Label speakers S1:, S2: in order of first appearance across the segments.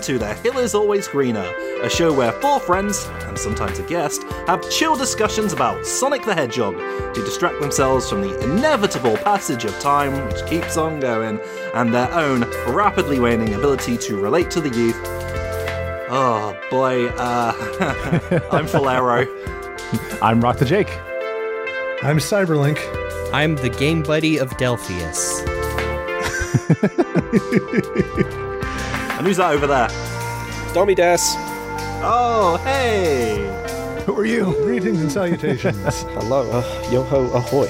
S1: and welcome to The Hill is Always Greener, a show where four friends, and sometimes a guest, have chill discussions about Sonic the Hedgehog to distract themselves from the inevitable passage of time which keeps on going and their own rapidly waning ability to relate to the youth. Oh boy, uh, I'm Falero.
S2: I'm Rock the Jake.
S3: I'm Cyberlink.
S4: I'm the game buddy of Delphius.
S1: And who's that over there?
S5: Dommy Das.
S1: Oh, hey!
S2: Who are you?
S3: Greetings and salutations.
S5: Hello, uh, yo ho ahoy.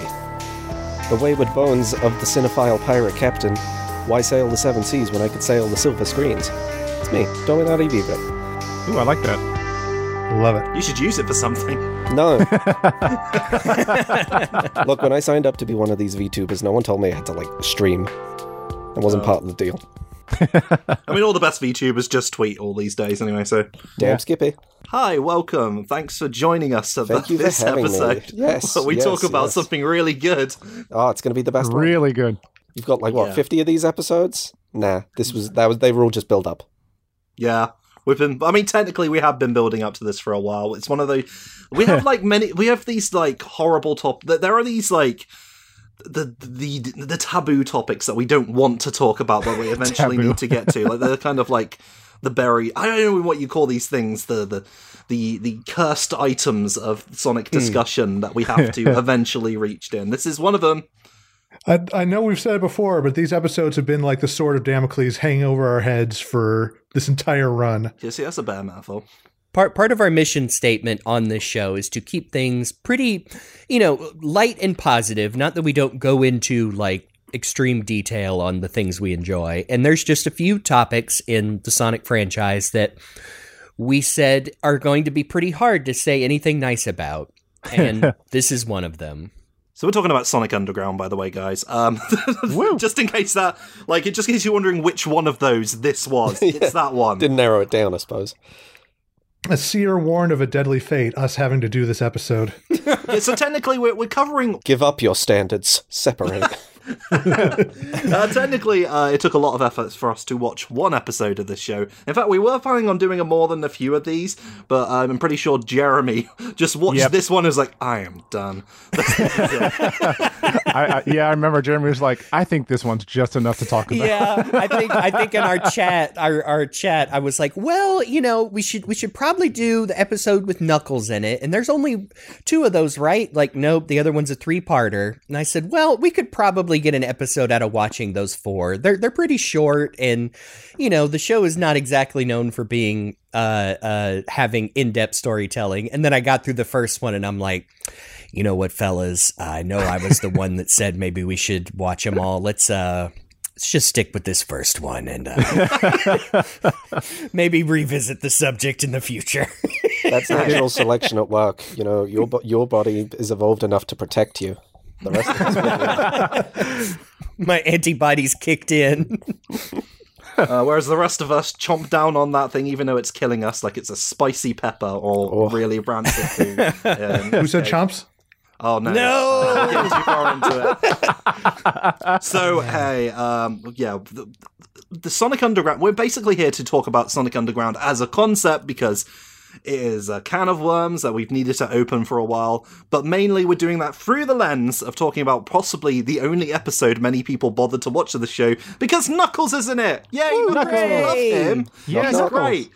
S5: The wayward bones of the cinephile pirate captain. Why sail the seven seas when I could sail the silver screens? It's me, Dominati Viva.
S2: Ooh, I like that.
S3: Love it.
S1: You should use it for something.
S5: No. Look, when I signed up to be one of these VTubers, no one told me I had to, like, stream. That wasn't
S1: Oh.
S5: part of the deal.
S1: I mean, all the best VTubers just tweet all these days anyway, so.
S5: Damn
S2: Yeah.
S5: Skippy.
S1: Hi, welcome. Thanks for joining us at
S5: Thank you for
S1: this
S5: having me.
S1: episode.
S5: Yes,
S1: Where we
S5: yes,
S1: talk about
S5: yes.
S1: something really good.
S5: Oh, it's gonna be the best one.
S2: Really good.
S5: You've got like what,
S1: Yeah.
S5: fifty of these episodes? Nah, this was that was they were all just build up.
S1: Yeah. We've been, I mean, technically, we have been building up to this for a while. It's one of the, we have like many, we have these like horrible top, th- there are these like, the the the taboo topics that we don't want to talk about, but we eventually need to get to. Like they're kind of like the berry. I don't know what you call these things. The the the the cursed items of Sonic hmm. discussion that we have to eventually reach. In this is one of them.
S3: I, I know we've said it before, but these episodes have been like the sword of Damocles hanging over our heads for this entire run.
S1: You see, that's a bear mouthful.
S4: Part part of our mission statement on this show is to keep things pretty, you know, light and positive. Not that we don't go into like extreme detail on the things we enjoy. And there's just a few topics in the Sonic franchise that we said are going to be pretty hard to say anything nice about. And this is one of them.
S1: So we're talking about Sonic Underground, by the way, guys. Um, just in case that, like, it just in case you're wondering which one of those this was. It's that one.
S5: Didn't narrow it down, I suppose.
S3: A seer warned of a deadly fate, us having to do this episode.
S1: Yeah, so technically, we're, we're covering.
S5: Give up your standards. Separate.
S1: Uh, technically, uh, it took a lot of efforts for us to watch one episode of this show. In fact, we were planning on doing a more than a few of these, but um, I'm pretty sure Jeremy just watched
S2: Yep.
S1: this one and was like, "I am done."
S2: I, I, yeah, I remember Jeremy was like, I think this one's just enough to talk about.
S4: Yeah, I think I think in our chat, our, our chat, I was like, well, you know, we should we should probably do the episode with Knuckles in it, and there's only two of those, right? Like, nope, the other one's a three parter. And I said, well, we could probably get an episode out of watching those four. They're they're pretty short, and you know, the show is not exactly known for being uh uh having in depth storytelling. And then I got through the first one, and I'm like. You know what, fellas? I know I was the one that said maybe we should watch them all. Let's uh let's just stick with this first one and uh, maybe revisit the subject in the future.
S5: That's natural selection at work. You know, your your body is evolved enough to protect you. The rest of us
S4: My antibodies kicked in.
S1: Uh, whereas the rest of us chomp down on that thing, even though it's killing us, like it's a spicy pepper or
S5: Oh.
S1: really rancid food. Um,
S3: Who said chomps?
S1: Oh no!
S4: No!
S1: I'm too far into it. so hey, um, yeah, the, the Sonic Underground. We're basically here to talk about Sonic Underground as a concept because it is a can of worms that we've needed to open for a while. But mainly, we're doing that through the lens of talking about possibly the only episode many people bothered to watch of the show because Knuckles is in it. Yay, Knuckles! I love him.
S2: Yeah,
S1: He's
S2: Knuckles.
S1: great.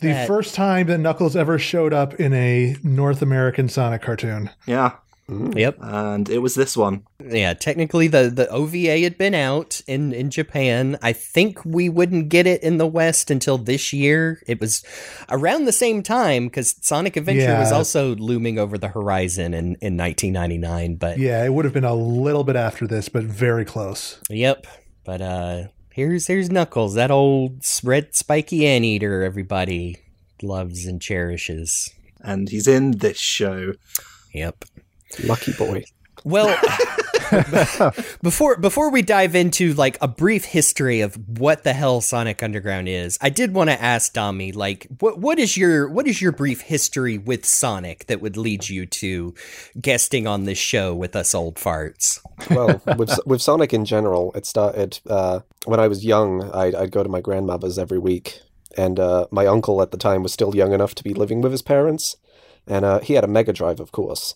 S3: The first time that Knuckles ever showed up in a North American Sonic cartoon.
S1: Yeah,
S4: Yep.
S1: and it was this one.
S4: Yeah, technically the, the OVA had been out in, in Japan. I think we wouldn't get it in the West until this year. It was around the same time because Sonic Adventure was also looming over the horizon in, in 1999. But
S3: Yeah, it would have been a little bit after this, but very close.
S4: Yep. But uh here's here's Knuckles, that old red spiky anteater everybody loves and cherishes.
S1: And he's in this show.
S4: Yep.
S5: Lucky boy.
S4: Well, Before before we dive into like a brief history of what the hell Sonic Underground is, I did want to ask Dommy, like, what what is your what is your brief history with Sonic that would lead you to guesting on this show with us old farts?
S5: well, with with Sonic in general, it started uh, when I was young. I'd, I'd go to my grandmother's every week, and uh, my uncle at the time was still young enough to be living with his parents, and uh, he had a Mega Drive, of course.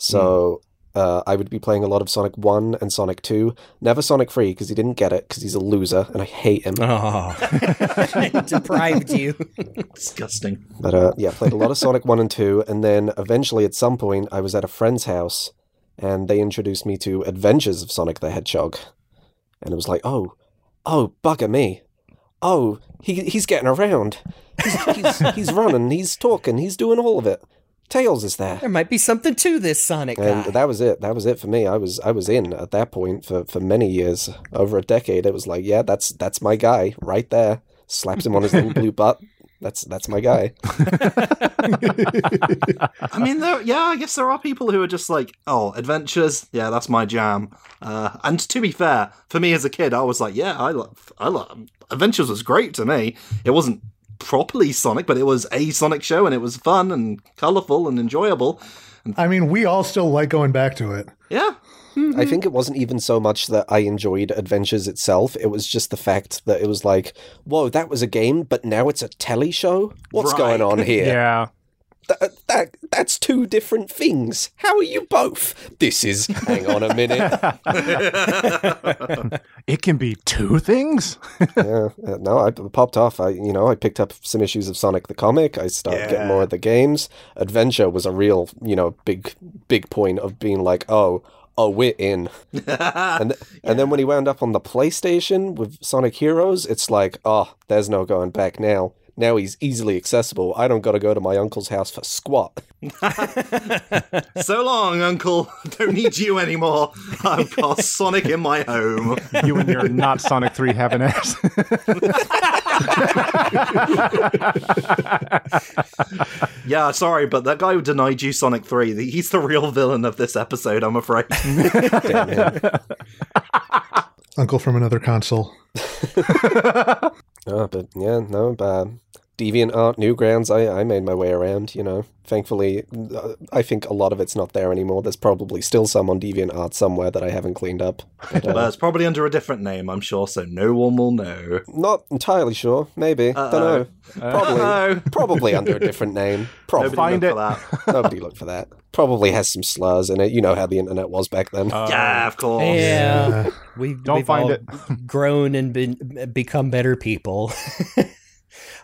S5: So uh, I would be playing a lot of Sonic One and Sonic Two. Never Sonic Three because he didn't get it because he's a loser, and I hate him.
S4: Oh, deprived you.
S1: Disgusting.
S5: But uh, yeah, played a lot of Sonic 1 and 2, and then eventually at some point I was at a friend's house and they introduced me to Adventures of Sonic the Hedgehog. And it was like, oh, oh, bugger me. Oh, he, he's getting around. He's, he's, he's running, he's talking, he's doing all of it. Tails is there.
S4: There might be something to this Sonic
S5: And
S4: guy.
S5: that was it. That was it for me. I was I was in at that point for, for many years, over a decade. It was like, yeah, that's that's my guy right there. Slaps him on his little blue butt. That's that's my guy.
S1: I mean, there, yeah, I guess there are people who are just like, oh, adventures, yeah, that's my jam. Uh, and to be fair, for me as a kid, I was like, yeah, I love, I love, adventures was great to me. It wasn't properly Sonic, but it was a Sonic show, and it was fun and colorful and enjoyable.
S3: I mean, we all still like going back to it.
S1: Yeah,
S5: I think it wasn't even so much that I enjoyed Adventures itself. It was just the fact that it was like, whoa, that was a game, but now it's a telly show. What's
S1: Right.
S5: going on here?
S2: Yeah.
S5: That, that that's two different things. How are you both? This is. Hang on a minute.
S2: It can be two things.
S5: yeah, uh, no, I popped off. I, you know, I picked up some issues of Sonic the comic. I started getting more of the games. Adventure was a real, you know, big, big point of being like, oh, oh, we're in. and th- and then when he wound up on the PlayStation with Sonic Heroes, it's like, oh, there's no going back now. Now he's easily accessible. I don't got to go to my uncle's house for squat.
S1: so long, Uncle. Don't need you anymore. I've got Sonic in my home.
S2: You and your not Sonic 3 having ass.
S1: Yeah, sorry, but that guy who denied you Sonic 3, he's the real villain of this episode, I'm afraid.
S5: Damn.
S3: Uncle from another console.
S5: Oh, but yeah, no, uh, Deviant Art, Newgrounds, I, I made my way around, you know. Thankfully, uh, I think a lot of it's not there anymore. There's probably still some on Deviant Art somewhere that I haven't cleaned up. But, uh,
S1: But it's probably under a different name, I'm sure, so no one will know.
S5: not entirely sure. Maybe. Don't know. Probably.
S1: Uh-oh.
S5: Probably under a different name. Probably.
S1: Nobody
S2: Find
S1: look
S2: it.
S1: for that.
S5: Nobody looked for that. Probably has some slurs in it. You know how the internet was back then.
S1: yeah, of course.
S4: Yeah, we
S2: Don't
S4: we've
S2: find
S4: all
S2: it.
S4: grown and been become better people.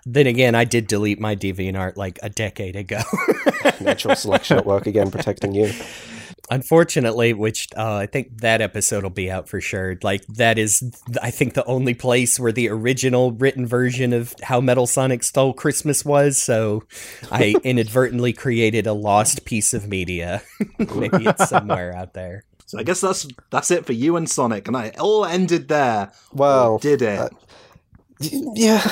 S4: Then again, I did delete my DeviantArt like a decade ago.
S5: Natural selection at work again, protecting you.
S4: Unfortunately, which uh, I think that episode will be out for sure. Like that is, I think, the only place where the original written version of how Metal Sonic Stole Christmas was. So I inadvertently created a lost piece of media. Maybe it's somewhere out there.
S1: So I guess that's that's it for you and Sonic, and I it all ended there.
S5: Well,
S1: Or did it?
S5: uh, Yeah.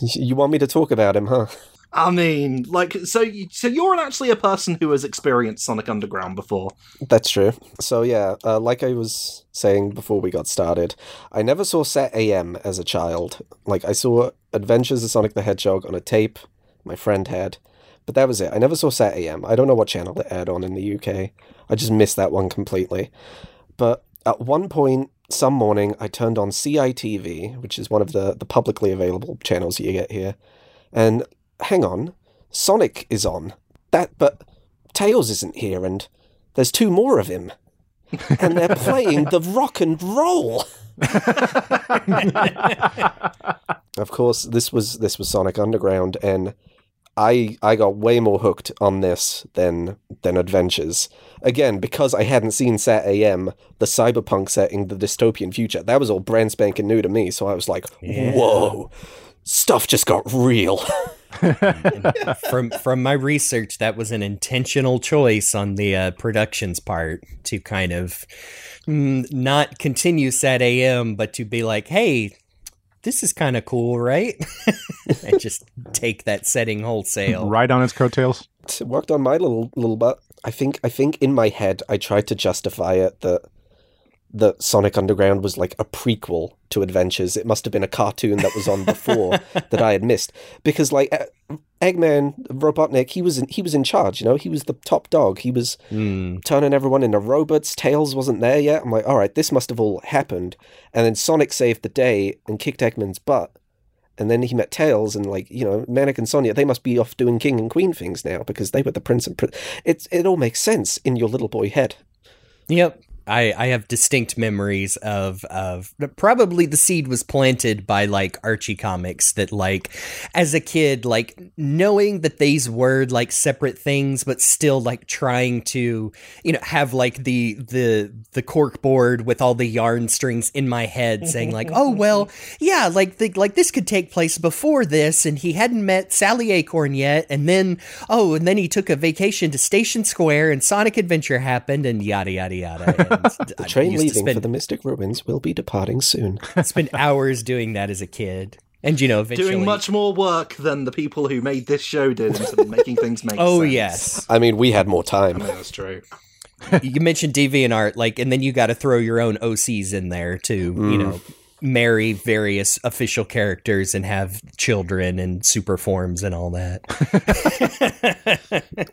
S5: You want me to talk about him, huh?
S1: I mean, like, so you, so you're actually a person who has experienced Sonic Underground before.
S5: That's true. So yeah, uh, like I was saying before we got started, I never saw Sat AM as a child. Like I saw Adventures of Sonic the Hedgehog on a tape my friend had, but that was it. I never saw Sat AM. I don't know what channel it aired on in the UK. I just missed that one completely. But at one point, some morning, I turned on CITV, which is one of the the publicly available channels you get here, and hang on, Sonic is on. That, but Tails isn't here, and there's two more of him and they're playing the rock and roll. of course, this was this was Sonic Underground, and I I got way more hooked on this than than Adventures. Again, because I hadn't seen Sat AM, the cyberpunk setting, the dystopian future. That was all brand spanking new to me. So I was like, "Whoa, stuff just got real."
S4: from from my research, that was an intentional choice on the uh, production's part to kind of mm, not continue Sat AM, but to be like, hey. This is kind of cool, right? and just take that setting wholesale.
S2: right on its coattails.
S5: it worked on my little little butt. I think I think in my head I tried to justify it that that Sonic Underground was like a prequel to Adventures. It must have been a cartoon that was on before that I had missed because like Eggman Robotnik, he was in, he was in charge. You know, he was the top dog. He was hmm. turning everyone into robots. Tails wasn't there yet. I'm like, all right, this must have all happened. And then Sonic saved the day and kicked Eggman's butt. And then he met Tails and like you know Manic and Sonia. They must be off doing king and queen things now because they were the prince and prin- it's it all makes sense in your little boy head.
S4: Yep. I, I have distinct memories of of probably the seed was planted by like Archie comics that like as a kid like knowing that these were like separate things but still like trying to you know have like the the the cork board with all the yarn strings in my head saying like oh well yeah like the, like this could take place before this and he hadn't met Sally Acorn yet and then oh and then he took a vacation to Station Square and Sonic Adventure happened and yada yada yada. And
S5: The
S4: I
S5: train leaving
S4: spend,
S5: for the Mystic Ruins will be departing soon.
S4: spend hours doing that as a kid. And you know, eventually
S1: Doing much more work than the people who made this show did into making things make sense.
S4: Oh
S1: sense.
S4: yes.
S5: I mean, we had more time.
S1: That's true.
S4: you mentioned DeviantArt, like, and then you got to throw your own OCs in there to, you mm. know, marry various official characters and have children and super forms and all that.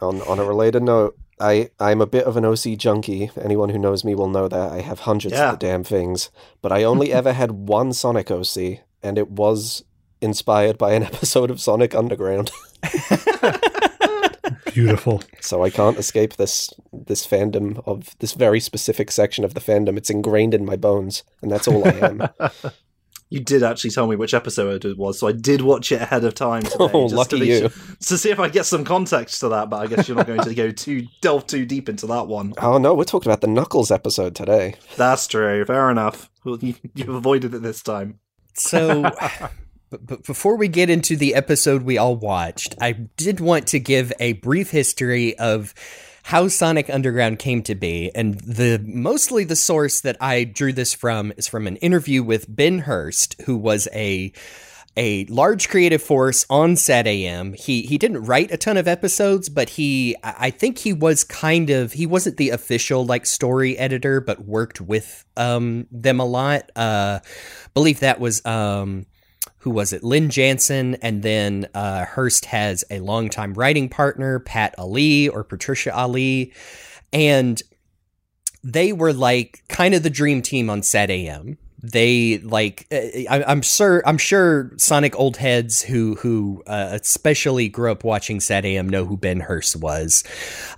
S5: on on a related note, I I'm a bit of an OC junkie. Anyone who knows me will know that I have hundreds
S1: Yeah.
S5: of the damn things, but I only ever had one Sonic OC, and it was inspired by an episode of Sonic Underground.
S3: Beautiful.
S5: so I can't escape this this fandom of this very specific section of the fandom. It's ingrained in my bones, and that's all I am.
S1: You did actually tell me which episode it was, so I did watch it ahead of time today.
S5: Oh,
S1: just
S5: lucky
S1: to,
S5: you.
S1: sure- to see if I get some context to that, but I guess you're not going to go too delve too deep into that one.
S5: oh no, we're talking about the Knuckles episode today.
S1: That's true. Fair enough. Well, you, you avoided it this time.
S4: So, but, but before we get into the episode we all watched, I did want to give a brief history of how Sonic Underground came to be, and the mostly the source that I drew this from is from an interview with Ben Hurst, who was a a large creative force on Sat AM. He he didn't write a ton of episodes, but he I think he was kind of he wasn't the official like story editor, but worked with um them a lot. Uh believe that was um who was it? Lynn Jansen, and then uh, Hurst has a longtime writing partner, Pat Allee or Patricia Allee, and they were like kind of the dream team on Sat AM. They like uh, I, I'm sure I'm sure Sonic old heads who who uh, especially grew up watching Sat AM know who Ben Hurst was,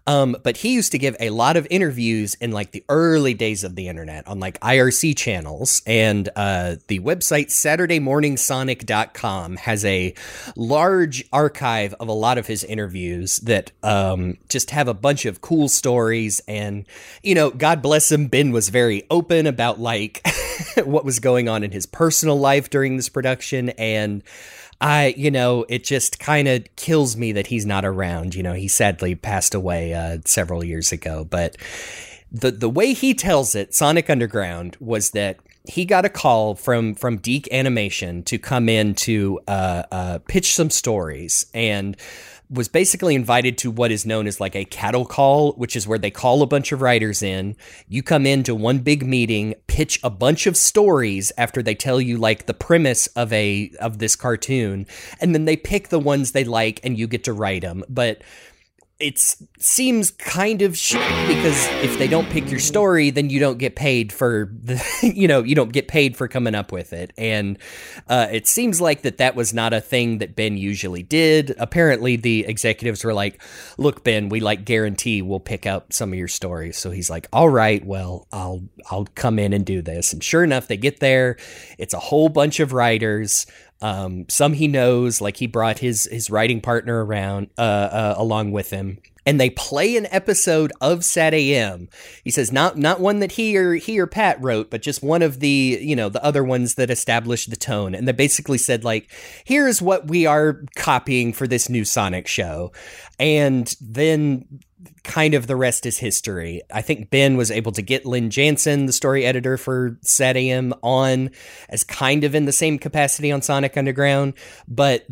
S4: um, but he used to give a lot of interviews in like the early days of the internet on like IRC channels. And uh, the website SaturdayMorningSonic.com has a large archive of a lot of his interviews that um, just have a bunch of cool stories. And you know God bless him Ben was very open about like what was going on in his personal life during this production and I, you know, it just kind of kills me that he's not around. You know, he sadly passed away uh, several years ago. But the the way he tells it, Sonic Underground, was that he got a call from from DIC Animation to come in to uh, uh, pitch some stories and was basically invited to what is known as like a cattle call, which is where they call a bunch of writers in. You come into one big meeting, pitch a bunch of stories after they tell you like the premise of a of this cartoon, and then they pick the ones they like and you get to write them. But it seems kind of shitty because if they don't pick your story, then you don't get paid for the, you know, you don't get paid for coming up with it. And uh, it seems like that that was not a thing that Ben usually did. Apparently, the executives were like, "Look, Ben, we like guarantee we'll pick up some of your stories." So he's like, "All right, well, I'll I'll come in and do this." And sure enough, they get there. It's a whole bunch of writers. Um, some he knows, like he brought his his writing partner around uh, uh, along with him, and they play an episode of Sat AM. He says not not one that he or he or Pat wrote, but just one of the you know the other ones that established the tone. And they basically said like, here's what we are copying for this new Sonic show, and then kind of the rest is history. I think Ben was able to get Lynn Jansen, the story editor for AM, on as kind of in the same capacity on Sonic Underground, but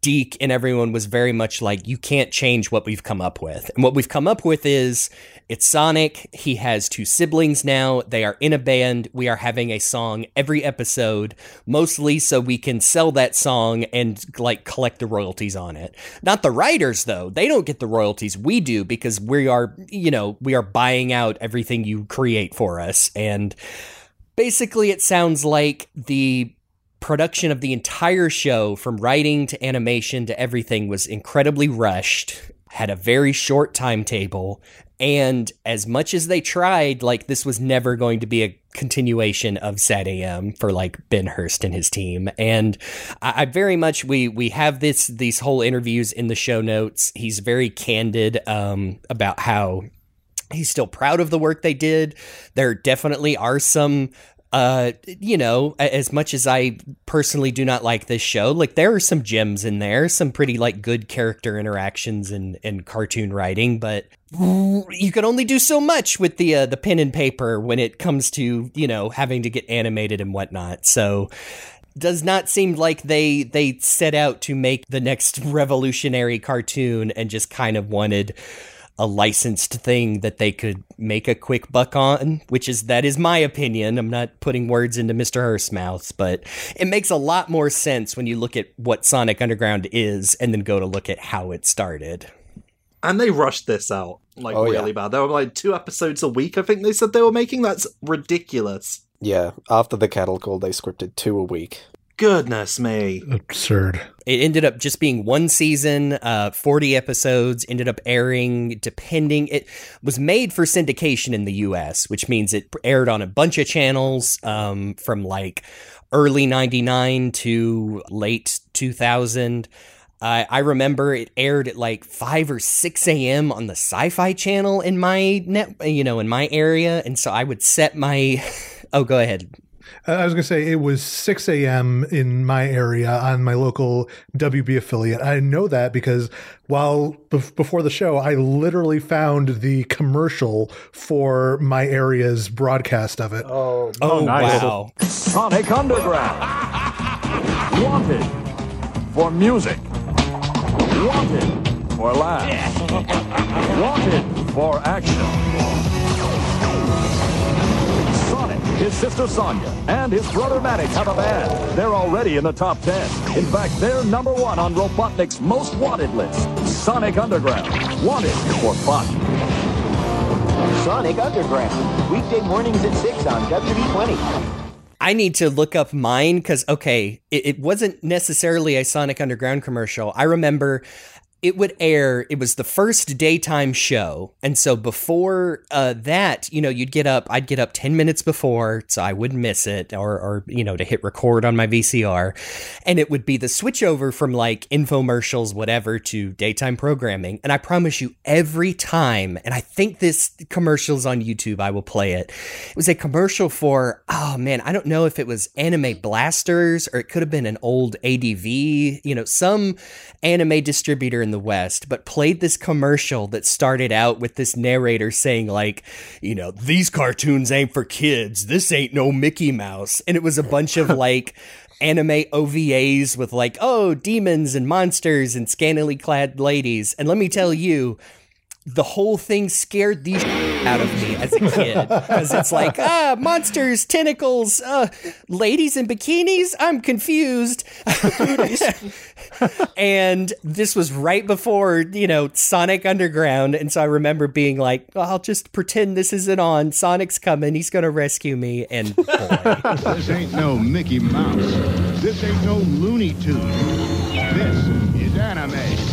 S4: DIC and everyone was very much like, you can't change what we've come up with. And what we've come up with is it's Sonic. He has two siblings now. They are in a band. We are having a song every episode, mostly so we can sell that song and like collect the royalties on it. Not the writers though. They don't get the royalties. We do because we are, you know, we are buying out everything you create for us. And basically it sounds like the production of the entire show from writing to animation to everything was incredibly rushed had a very short timetable and as much as they tried, like this was never going to be a continuation of Sat AM for like Ben Hurst and his team. And I, I, very much we we have this these whole interviews in the show notes. He's very candid um, about how he's still proud of the work they did. There definitely are some uh, you know, as much as I personally do not like this show, like there are some gems in there, some pretty like good character interactions and and cartoon writing, but you can only do so much with the uh, the pen and paper when it comes to you know having to get animated and whatnot. So does not seem like they they set out to make the next revolutionary cartoon and just kind of wanted a licensed thing that they could make a quick buck on, which is that is my opinion. I'm not putting words into Mr. Hurst's mouth, but it makes a lot more sense when you look at what Sonic Underground is and then go to look at how it started.
S1: And they rushed this out like
S5: Oh,
S1: really
S5: yeah.
S1: bad. There were like two episodes a week. I think they said they were making. That's ridiculous.
S5: Yeah, after the cattle call, they scripted two a week.
S1: Goodness me.
S3: Absurd.
S4: It ended up just being one season, uh, 40 episodes, ended up airing depending. It was made for syndication in the US, which means it aired on a bunch of channels um, from like early 99 to late 2000. Uh, I remember it aired at like 5 or 6 a.m. on the sci fi channel in my net, you know, in my area. And so I would set my. Oh, go ahead.
S3: I was going to say it was 6 a.m. in my area on my local WB affiliate. I know that because while bef- before the show, I literally found the commercial for my area's broadcast of it.
S5: Oh,
S4: Oh,
S2: nice.
S4: wow.
S6: Sonic Underground. Wanted for music. Wanted for laughs. Wanted for action. His sister Sonia, and his brother Maddox have a band. They're already in the top 10. In fact, they're number one on Robotnik's most wanted list. Sonic Underground. Wanted for fun.
S7: Sonic Underground. Weekday mornings at 6 on WB20.
S4: I need to look up mine because, okay, it, it wasn't necessarily a Sonic Underground commercial. I remember it would air, it was the first daytime show. And so before uh, that, you know, you'd get up, I'd get up 10 minutes before so I wouldn't miss it or, or, you know, to hit record on my VCR. And it would be the switchover from like infomercials, whatever, to daytime programming. And I promise you, every time, and I think this commercial's on YouTube, I will play it. It was a commercial for, oh man, I don't know if it was Anime Blasters or it could have been an old ADV, you know, some anime distributor in the West, but played this commercial that started out with this narrator saying, like, you know, these cartoons ain't for kids. This ain't no Mickey Mouse. And it was a bunch of like, Anime OVAs with like, oh, demons and monsters and scantily clad ladies. And let me tell you, the whole thing scared the out of me as a kid. Because it's like ah monsters tentacles uh ladies in bikinis i'm confused. And this was right before you know sonic underground. And so i remember being like well, i'll just pretend this isn't on. Sonic's coming. He's gonna rescue me. And boy.
S8: This ain't no Mickey Mouse. This ain't no Looney tune This is anime.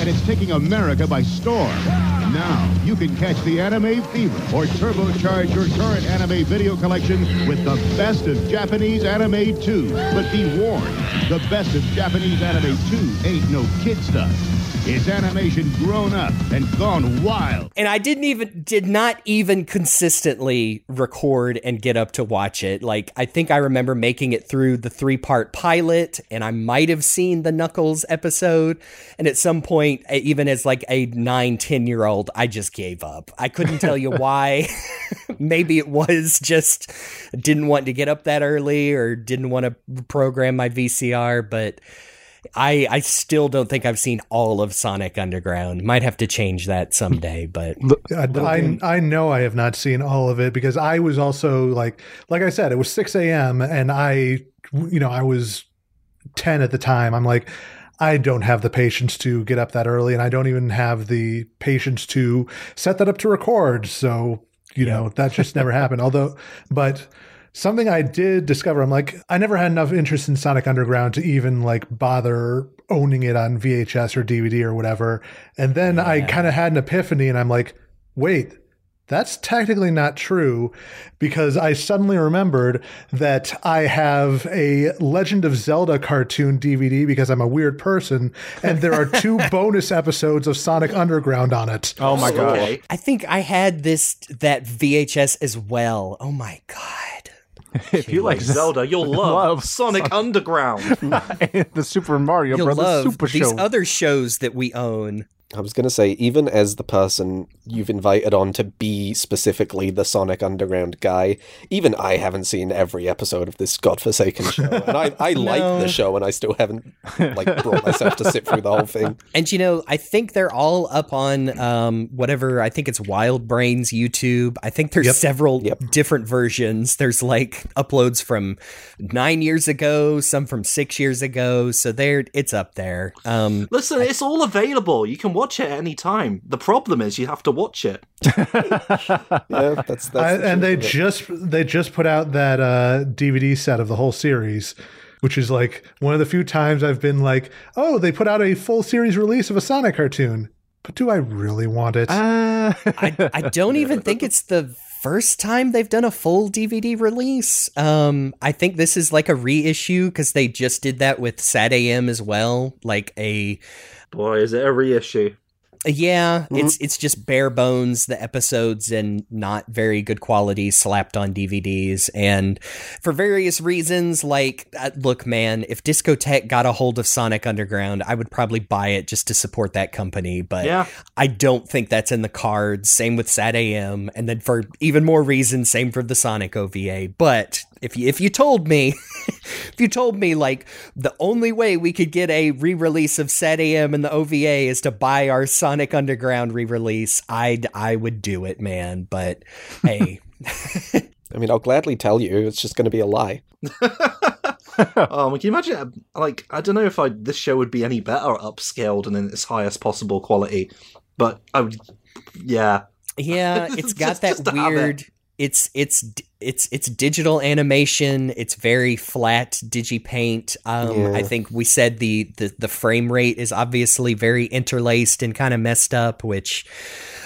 S8: And it's taking America by storm. Now, you can catch the anime fever or turbocharge your current anime video collection with the best of Japanese anime 2. But be warned, the best of Japanese anime 2 ain't no kid stuff. It's animation grown up and gone wild.
S4: and I didn't even did not even consistently record and get up to watch it. Like I think I remember making it through the three part pilot, and I might have seen the Knuckles episode. And at some point, even as like a nine, 10 year old, I just gave up. I couldn't tell you why. Maybe it was just didn't want to get up that early or didn't want to program my VCR, but I I still don't think I've seen all of Sonic Underground. Might have to change that someday, but
S3: I, I, I know I have not seen all of it because I was also like, like I said, it was 6 a.m. and I, you know, I was 10 at the time. I'm like, I don't have the patience to get up that early and I don't even have the patience to set that up to record. So, you know, that just never happened. Although, but something I did discover, I'm like, I never had enough interest in Sonic Underground to even like bother owning it on VHS or DVD or whatever. And then I kind of had an epiphany and I'm like, wait, that's technically not true because I suddenly remembered that I have a Legend of Zelda cartoon DVD because I'm a weird person, and there are two bonus episodes of Sonic Underground on it.
S2: Oh my god.
S1: Okay.
S4: I think I had this that VHS as well. Oh my god.
S2: If you like
S1: Zelda, you'll love,
S2: Love
S1: Sonic Underground.
S2: the Super Mario
S4: You'll
S2: Brothers
S4: love
S2: Super
S4: these
S2: Show.
S4: other shows that we own.
S5: I was going to say, even as the person you've invited on to be specifically the Sonic Underground guy, even I haven't seen every episode of this godforsaken show. And I, I like the show, and I still haven't like brought myself to sit through the whole thing.
S4: And you know, I think they're all up on um, whatever. I think it's WildBrain's YouTube. I think there's several
S5: Yep.
S4: different versions. There's like uploads from nine years ago, some from six years ago. So there, it's up there. Um,
S1: Listen, it's all available. You can watch it at any time. The problem is you have to watch it.
S5: Yeah, that's that's.
S3: I,
S5: the
S3: and they
S5: truth of it.
S3: just they just put out that uh, DVD set of the whole series, which is like one of the few times I've been like, oh, they put out a full series release of a Sonic cartoon. But do I really want it?
S2: Ah.
S4: I, I don't even think it's the first time they've done a full DVD release. Um, I think this is like a reissue because they just did that with Sat AM as well. Like a
S1: Boy, is it a reissue.
S4: Yeah,
S1: Mm-hmm.
S4: it's it's just bare bones the episodes and not very good quality slapped on DVDs and for various reasons like uh, look man, if Discotek got a hold of Sonic Underground, I would probably buy it just to support that company, but
S1: Yeah.
S4: I don't think that's in the cards. Same with Sat AM and then for even more reasons same for the Sonic OVA, but if you if you told me if you told me like the only way we could get a re-release of Sat AM and the OVA is to buy our Sonic Underground re-release, I'd I would do it, man. But hey,
S5: I mean, I'll gladly tell you. It's just going to be a lie.
S1: um, can you imagine? Like, I don't know if I this show would be any better upscaled and in its highest possible quality, but I would. Yeah,
S4: yeah, it's got
S1: Just-
S4: that
S1: just to have it.
S4: weird. It's it's it's it's digital animation. It's very flat digipaint. Um,
S5: Yeah.
S4: I think we said the, the the frame rate is obviously very interlaced and kind of messed up, which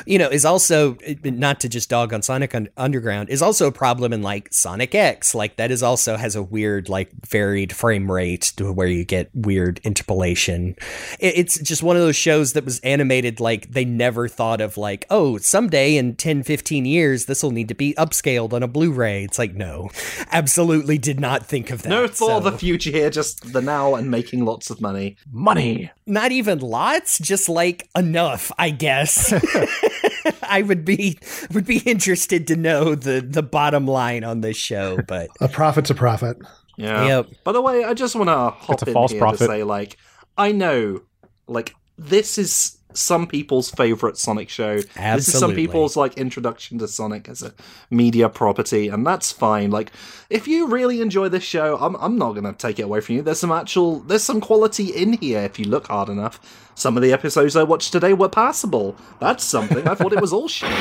S4: you know is also not to just dog on Sonic Un- Underground is also a problem in like Sonic X. Like that is also has a weird like varied frame rate to where you get weird interpolation. It- It's just one of those shows that was animated like they never thought of like oh someday in 10 15 years this will need to be upscaled on a Blu-ray. It's like no, absolutely did not think of that.
S1: no for the future here, just the now and making lots of money.
S2: Money.
S4: not even lots, just like enough, I guess. I would be would be interested to know the the bottom line on this show, but
S3: a profit's a profit.
S1: Yeah.
S4: Yep.
S1: By the way, I just want to hop
S2: a
S1: in here
S2: prophet.
S1: to say, like, I know, like, this is some people's favorite Sonic show. This is some people's like introduction to Sonic as a media property, and that's fine. Like, if you really enjoy this show, I'm I'm not gonna take it away from you. There's some actual, there's some quality in here if you look hard enough. Some of the episodes I watched today were passable. That's something. I thought it was all shit.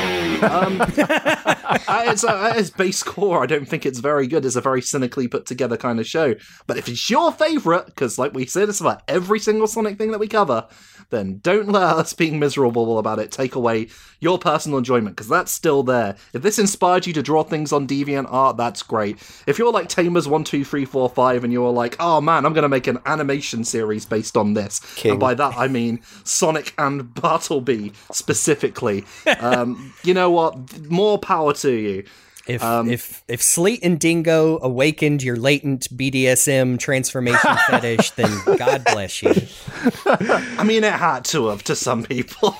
S1: Um, at its, uh, at its base core, I don't think it's very good. It's a very cynically put together kind of show. But if it's your favourite, because like we said, it's about every single Sonic thing that we cover, then don't let us being miserable about it take away your personal enjoyment, because that's still there. If this inspired you to draw things on Deviant Art, that's great. If you're like Tamers one, two, three, four, five, and you're like, oh man, I'm going to make an animation series based on this,
S5: King.
S1: and by that I mean Sonic and Bartleby specifically, um, you know what? More power to you.
S4: If
S1: Um,
S4: if if Sleet and Dingo awakened your latent BDSM transformation fetish, then God bless you.
S1: I mean, it had to have to some people.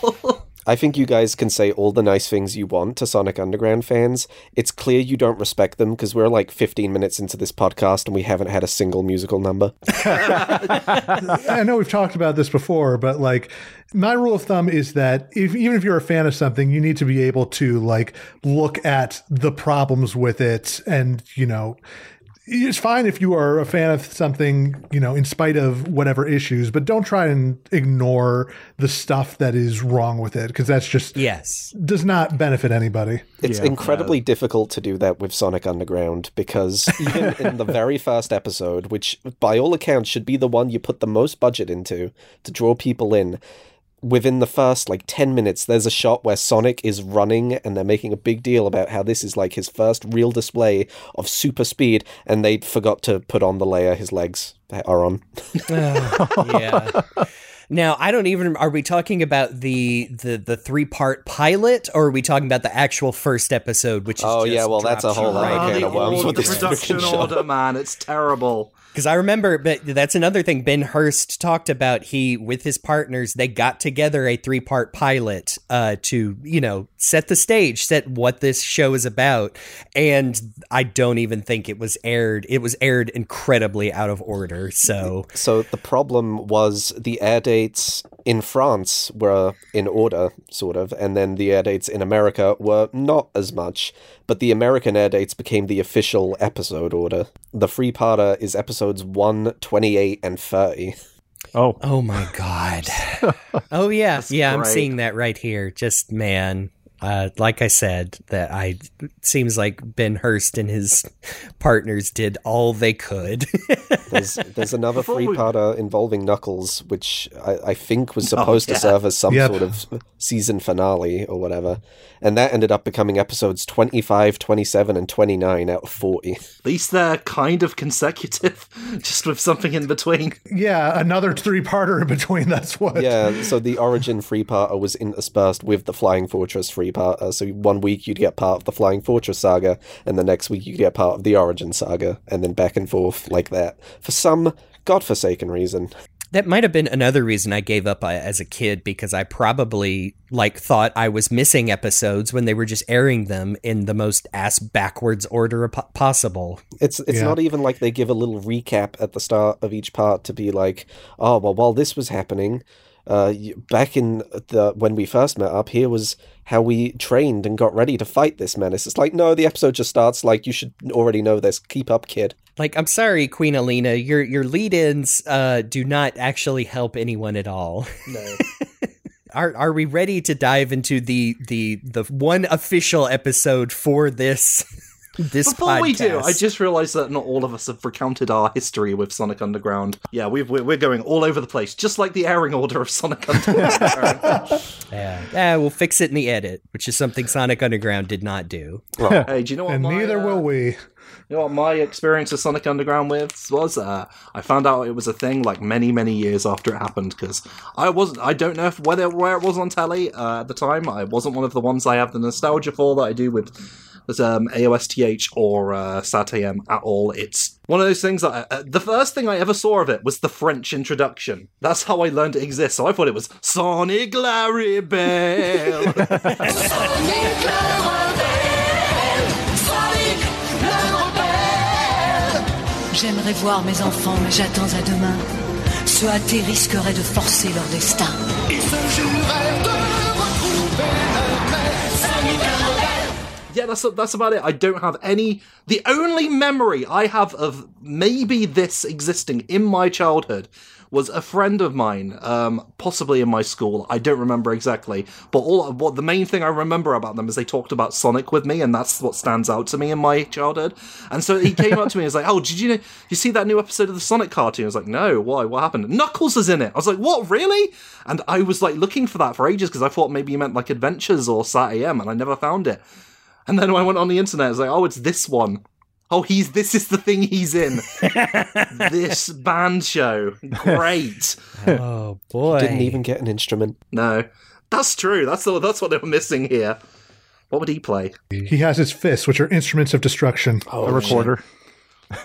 S5: I think you guys can say all the nice things you want to Sonic Underground fans. It's clear you don't respect them because we're like 15 minutes into this podcast and we haven't had a single musical number.
S3: I know we've talked about this before, but like my rule of thumb is that if even if you're a fan of something, you need to be able to like look at the problems with it and, you know, it's fine if you are a fan of something, you know, in spite of whatever issues, but don't try and ignore the stuff that is wrong with it because that's just
S4: Yes.
S3: does not benefit anybody.
S5: It's incredibly difficult to do that with Sonic Underground because even in the very first episode, which by all accounts should be the one you put the most budget into to draw people in, within the first like 10 minutes, there's a shot where Sonic is running and they're making a big deal about how this is like his first real display of super speed, and they forgot to put on the layer his legs are on.
S4: yeah. Now I don't even. Are we talking about the the the three part pilot, or are we talking about the actual first episode? Which is
S5: Oh, yeah, well, that's a whole
S4: right
S5: other
S1: Oh,
S5: can
S1: the,
S5: of worms with this
S1: production order, man, it's terrible.
S4: Because I remember, but that's another thing Ben Hurst talked about. He, with his partners, they got together a three part pilot uh, to, you know, set the stage, set what this show is about. And I don't even think it was aired. It was aired incredibly out of order. So,
S5: So the problem was the air dates in France were in order, sort of, and then the air dates in America were not as much. But the American air dates became the official episode order. The free parter is episodes 1, 28, and 30.
S2: Oh,
S4: oh my God. oh, yeah. Yeah, I'm seeing that right here. Just, man. Uh, like I said, that I it seems like Ben Hurst and his partners did all they could.
S5: There's there's another
S1: Before
S5: free
S1: we-
S5: parter involving Knuckles, which I, I think was supposed
S1: yeah.
S5: to serve as some
S3: Yep.
S5: sort of season finale or whatever. And that ended up becoming episodes 25, 27, and 29 out of 40.
S1: At least they're kind of consecutive, just with something in between.
S3: Yeah, another three parter in between. That's what.
S5: Yeah, so the Origin free parter was interspersed with the Flying Fortress free parter. So one week you'd get part of the Flying Fortress saga, and the next week you'd get part of the Origin saga, and then back and forth like that for some godforsaken reason.
S4: That might have been another reason I gave up uh, as a kid because I probably like thought I was missing episodes when they were just airing them in the most ass backwards order po- possible.
S5: It's it's
S3: Yeah.
S5: not even like they give a little recap at the start of each part to be like, oh well, while this was happening, uh, back in the when we first met up, here was how we trained and got ready to fight this menace. It's like no, the episode just starts like you should already know this. Keep up, kid.
S4: Like I'm sorry, Queen Aleena, your your lead-ins uh, do not actually help anyone at all.
S1: No.
S4: Are are we ready to dive into the the the one official episode for this this
S1: Before we do. I just realised that not all of us have recounted our history with Sonic Underground. Yeah, we've, we're, we're going all over the place, just like the airing order of Sonic Underground.
S4: yeah, yeah, we'll fix it in the edit, which is something Sonic Underground did not do.
S1: hey, do you know what
S3: And
S1: my,
S3: neither
S1: uh,
S3: will we.
S1: You know what my experience with Sonic Underground with was? Uh, I found out it was a thing like many, many years after it happened because I wasn't. I don't know if whether where it was on telly uh, at the time. I wasn't one of the ones I have the nostalgia for that I do with with um, AOSTH or uh, SatAM at all. It's one of those things that I, uh, the first thing I ever saw of it was the French introduction. That's how I learned it exists. So I thought it was Sonic le Rebelle.
S9: J'aimerais voir mes enfants, mais j'attends à demain. Ceux athées risqueraient de forcer leur destin.
S1: Yeah, that's that's about it. I don't have any. The only memory I have of maybe this existing in my childhood was a friend of mine, um, possibly in my school. I don't remember exactly, but all what the main thing I remember about them is they talked about Sonic with me, and that's what stands out to me in my childhood. And so he came up to me and was like, "Oh, did you know? You see that new episode of the Sonic cartoon?" I was like, "No, why? What happened?" Knuckles is in it. I was like, "What? Really?" And I was like looking for that for ages because I thought maybe you meant like Adventures or Sat AM, and I never found it. And then when I went on the internet, I was like, oh, it's this one. Oh, he's this is the thing he's in. this band show. Great.
S4: Oh boy!
S5: Didn't even get an instrument.
S1: No. That's true. That's the, that's what they were missing here. What would he play?
S3: He has his fists, which are instruments of destruction.
S2: Oh, a recorder.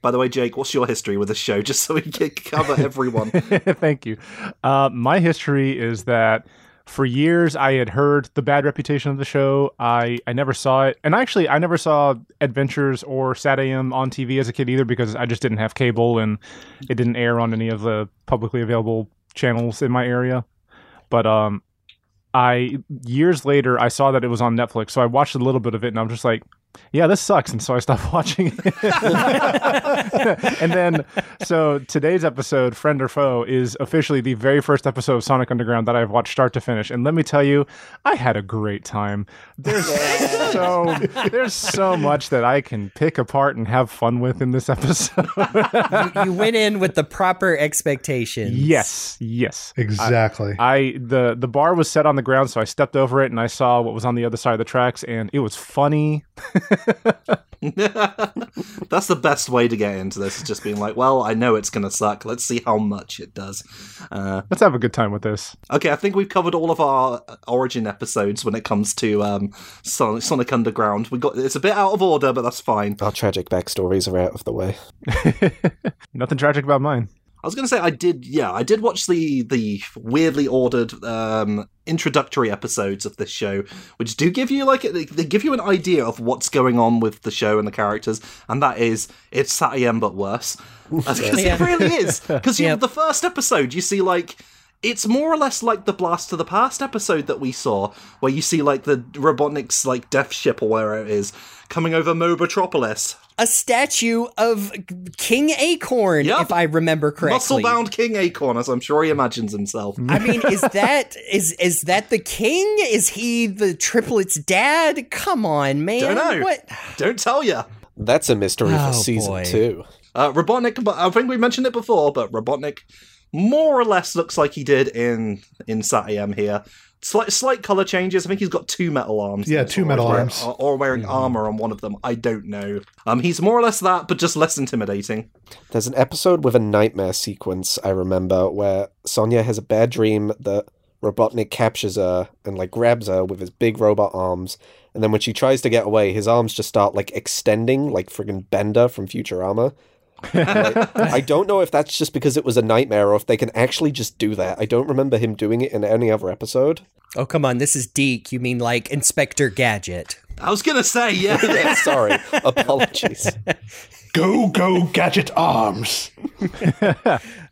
S1: By the way, Jake, what's your history with the show? Just so we can cover everyone.
S2: Thank you. Uh, my history is that for years I had heard the bad reputation of the show. I, I never saw it. And actually, I never saw Adventures or Sat AM on TV as a kid either because I just didn't have cable and it didn't air on any of the publicly available channels in my area. But um, I years later I saw that it was on Netflix, so I watched a little bit of it, and I'm just like, yeah, this sucks, and so I stopped watching it. and then, so today's episode, friend or foe, is officially the very first episode of Sonic Underground that I've watched start to finish, and let me tell you, I had a great time. There's so there's so much that I can pick apart and have fun with in this episode.
S4: you, you went in with the proper expectations.
S2: yes, yes,
S3: Exactly.
S2: I the the bar was set on the ground, so I stepped over it and I saw what was on the other side of the tracks, and it was funny.
S1: That's the best way to get into this. Is just being like, well, I know it's gonna suck. Let's see how much it does. Uh,
S2: Let's have a good time with this.
S1: okay, I think we've covered all of our origin episodes when it comes to um, Sonic, Sonic Underground. We got it's a bit out of order, but that's fine.
S5: Our tragic backstories are out of the way.
S2: Nothing tragic about mine.
S1: I was going to say I did, yeah, I did watch the the weirdly ordered um, introductory episodes of this show, which do give you like they, they give you an idea of what's going on with the show and the characters, and that is it's Sat AM but worse, because
S4: Yeah.
S1: it really is. Because
S4: Yep.
S1: the first episode, you see like. It's more or less like the Blast to the Past episode that we saw, where you see like the Robotnik's like death ship or where it is coming over Mobotropolis.
S4: A statue of King Acorn,
S1: Yep.
S4: if I remember correctly.
S1: Muscle bound King Acorn, as I'm sure he imagines himself.
S4: I mean, is that is is that the king? Is he the triplets' dad? Come on, man.
S1: Don't know.
S4: What?
S1: Don't tell you.
S5: That's a mystery
S4: Oh,
S5: for season
S4: boy.
S5: two.
S1: Uh, Robotnik, but I think we mentioned it before, but Robotnik more or less looks like he did in in Sat AM here. Slight slight color changes. I think he's got two metal arms.
S3: Yeah, two metal
S1: wearing-
S3: arms.
S1: or, or wearing armor on one of them. I don't know. Um, he's more or less that, but just less intimidating.
S5: There's an episode with a nightmare sequence I remember where Sonya has a bad dream that Robotnik captures her and like grabs her with his big robot arms, and then when she tries to get away, his arms just start like extending like friggin' Bender from Futurama. Like, I don't know if that's just because it was a nightmare or if they can actually just do that. I don't remember him doing it in any other episode.
S4: Oh, come on. This is DIC. You mean like Inspector Gadget?
S1: I was gonna say, yeah.
S5: Yeah, sorry. Apologies.
S3: Go, go, gadget arms.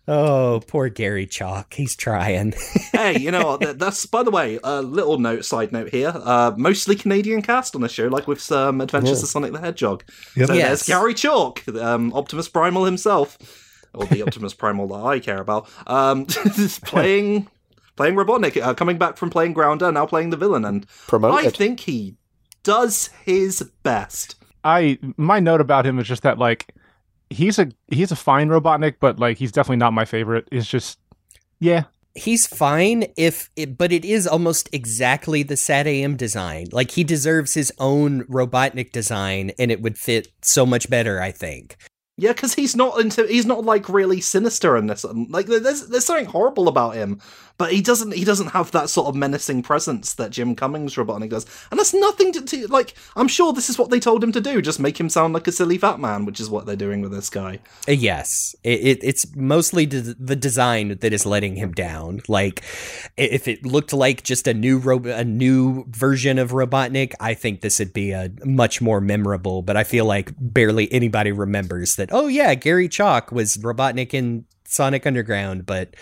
S4: Oh, poor Gary Chalk. He's trying.
S1: hey, you know that- That's by the way, a little note, side note here. Uh, mostly Canadian cast on the show, like with um, Adventures of Sonic the Hedgehog.
S3: Yep.
S1: So
S4: Yes.
S1: there's Gary Chalk, um, Optimus Primal himself, or the Optimus Primal that I care about, um, playing playing Robotnik, uh, coming back from playing Grounder, now playing the villain, and I think he does his best.
S2: I my note about him is just that like he's a he's a fine Robotnik, but like he's definitely not my favorite. It's just yeah.
S4: He's fine if it, but it is almost exactly the Sat AM design. Like he deserves his own Robotnik design, and it would fit so much better. I think.
S1: Yeah, because he's not into he's not like really sinister in this. Um, like there's there's something horrible about him, but he doesn't he doesn't have that sort of menacing presence that Jim Cummings Robotnik does, and that's nothing to, to like. I'm sure this is what they told him to do, just make him sound like a silly fat man, which is what they're doing with this guy.
S4: Uh, Yes, it, it, it's mostly the design that is letting him down. Like, if it looked like just a new ro- a new version of Robotnik, I think this would be a much more memorable. But I feel like barely anybody remembers that. Oh yeah, Gary Chalk was Robotnik in Sonic Underground, but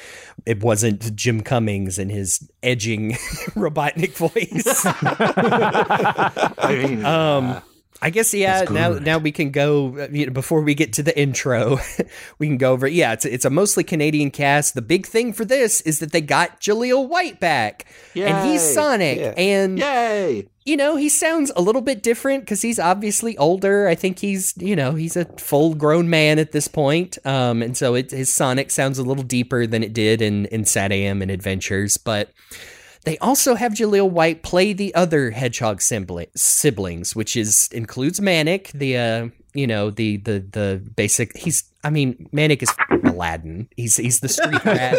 S4: it wasn't Jim Cummings and his edging Robotnik voice.
S1: I mean,
S4: Um, I guess yeah. Now, now we can go. You know, before we get to the intro, we can go over. Yeah, it's it's a mostly Canadian cast. The big thing for this is that they got Jaleel White back, and he's Sonic,
S5: Yeah.
S4: and
S1: yay!
S4: you know he sounds a little bit different because he's obviously older. I think he's you know he's a full grown man at this point, um, and so it, his Sonic sounds a little deeper than it did in in Sat AM and Adventures, but. They also have Jaleel White play the other Hedgehog siblings, which is includes Manic, the uh, you know the the the basic. He's I mean Manic is Aladdin. He's he's the street rat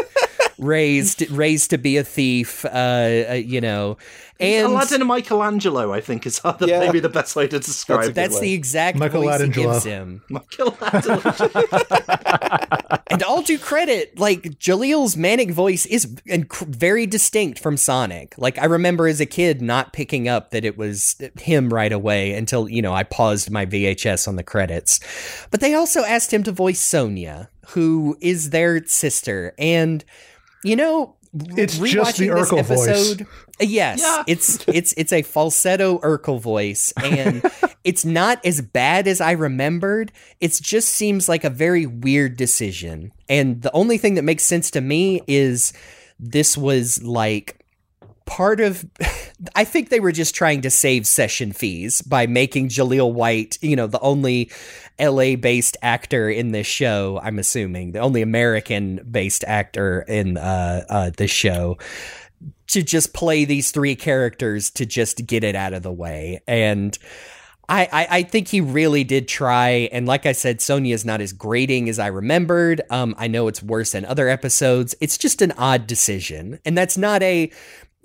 S4: raised raised to be a thief. Uh, uh, you know, and
S1: Aladdin and Michelangelo, I think, is the,
S5: Yeah.
S1: maybe the best way to describe
S5: That's
S1: it.
S4: that's
S5: way.
S4: the exact
S3: Michael
S4: voice he gives him.
S1: Michelangelo.
S4: And all due credit, like Jaleel's manic voice is inc- very distinct from Sonic. Like I remember as a kid not picking up that it was him right away until you know I paused my VHS on the credits. But they also asked him to voice Sonia, who is their sister, and you know.
S3: It's just the
S4: rewatching this
S3: Urkel voice.
S4: episode, uh, Yes,
S1: Yeah.
S4: it's it's it's a falsetto Urkel voice, and it's not as bad as I remembered. It just seems like a very weird decision, and the only thing that makes sense to me is this was like part of I think they were just trying to save session fees by making Jaleel White, you know, the only LA based actor in this show, I'm assuming, the only American based actor in uh, uh, this show to just play these three characters to just get it out of the way. And I, I, I think he really did try. And like I said, Sonya is not as grating as I remembered. Um, I know it's worse than other episodes. It's just an odd decision. And that's not a.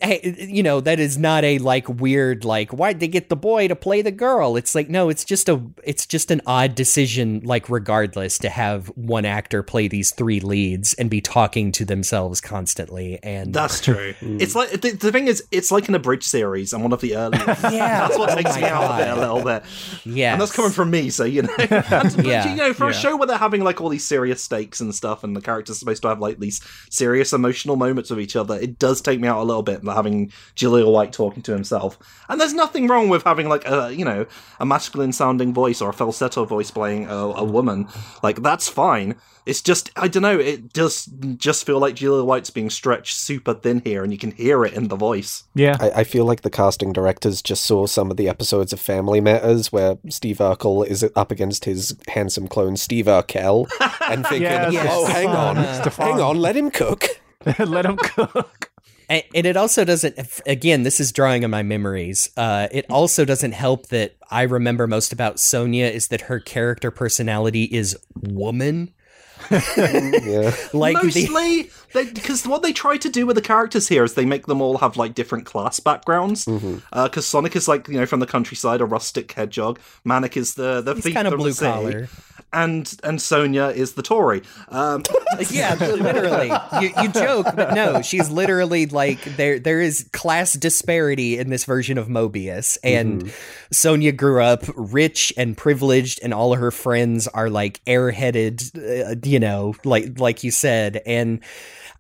S4: Hey, you know that is not a like weird like why'd they get the boy to play the girl it's like no it's just a it's just an odd decision like regardless to have one actor play these three leads and be talking to themselves constantly and
S1: That's true. It's like the, the thing is, it's like an abridged series and one of the early.
S4: Yeah.
S1: that's what
S4: Oh
S1: takes
S4: my
S1: me out of it a little bit.
S4: yeah
S1: And that's coming from me, so you know. And,
S4: Yeah.
S1: you know, for a show where they're having like all these serious stakes and stuff, and the characters are supposed to have like these serious emotional moments with each other, it does take me out a little bit. like, Having Jaleel White talking to himself, and there's nothing wrong with having like a you know a masculine sounding voice or a falsetto voice playing a, a woman. Like that's fine. It's just I don't know. It does just feel like Jaleel White's being stretched super thin here, and you can hear it in the voice.
S2: Yeah.
S5: I, I feel like the casting directors just saw some of the episodes of Family Matters where Steve Urkel is up against his handsome clone Steve Urkel and thinking,
S2: Yes,
S5: oh, hang on,
S2: Stefan.
S5: hang on, let him cook.
S2: Let him cook.
S4: And, and it also doesn't. Again, this is drawing on my memories. Uh, it also doesn't help that I remember most about Sonia is that her character personality is woman.
S5: Yeah.
S4: Like
S1: Mostly, because what they try to do with the characters here is they make them all have like different class backgrounds. Because Sonic is like you know from the countryside, a rustic hedgehog. Manic is the the
S4: he's kind of
S1: from the
S4: blue
S1: sea. And and Sonia is the Tory. Um,
S4: yeah, literally. You, you joke, but no, she's literally like there. There is class disparity in this version of Mobius, and Sonia grew up rich and privileged, and all of her friends are like airheaded, uh, you know, like like you said, and.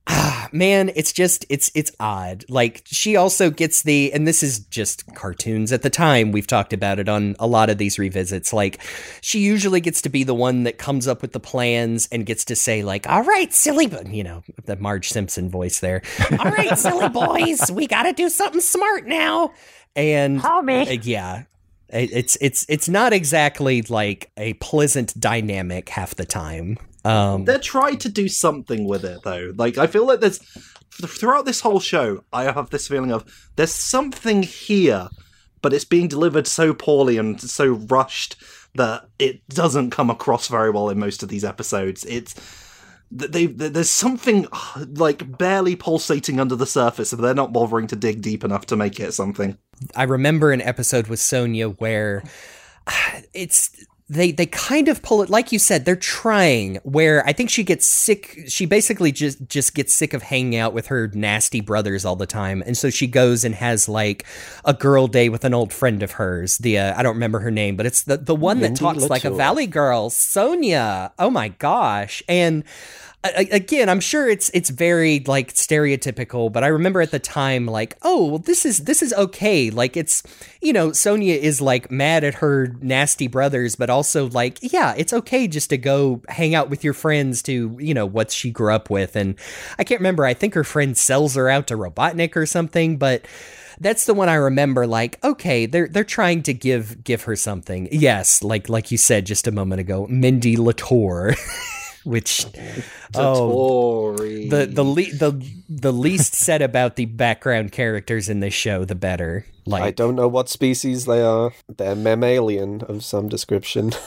S4: Ah, man, it's just it's it's odd. Like she also gets the and this is just cartoons at the time. We've talked about it on a lot of these revisits. Like she usually gets to be the one that comes up with the plans and gets to say like, "All right, silly but you know, the Marge Simpson voice there. All right, silly boys, we got to do something smart now." And uh, yeah. It's it's it's not exactly like a pleasant dynamic half the time. Um
S1: they tried to do something with it though. Like I feel like there's throughout this whole show, I have this feeling of there's something here, but it's being delivered so poorly and so rushed that it doesn't come across very well in most of these episodes. It's th- they, th- there's something like barely pulsating under the surface, if they're not bothering to dig deep enough to make it something.
S4: I remember an episode with Sonia where it's they they kind of pull it like you said they're trying where I think she gets sick she basically just just gets sick of hanging out with her nasty brothers all the time. And so she goes and has like a girl day with an old friend of hers the uh, I don't remember her name but it's the the one that
S5: Mindy
S4: talks like a valley girl Sonia. Oh my gosh. And again i'm sure it's it's very like stereotypical but i remember at the time like oh well this is this is okay like it's you know sonia is like mad at her nasty brothers but also like yeah it's okay just to go hang out with your friends to you know what she grew up with and i can't remember i think her friend sells her out to robotnik or something but that's the one I remember. Like, okay, they're they're trying to give give her something. Yes, like like you said just a moment ago, Mindy Latour, which oh, the the le- the the least said about the background characters in this show, the better. Like,
S5: I don't know what species they are. They're mammalian of some description.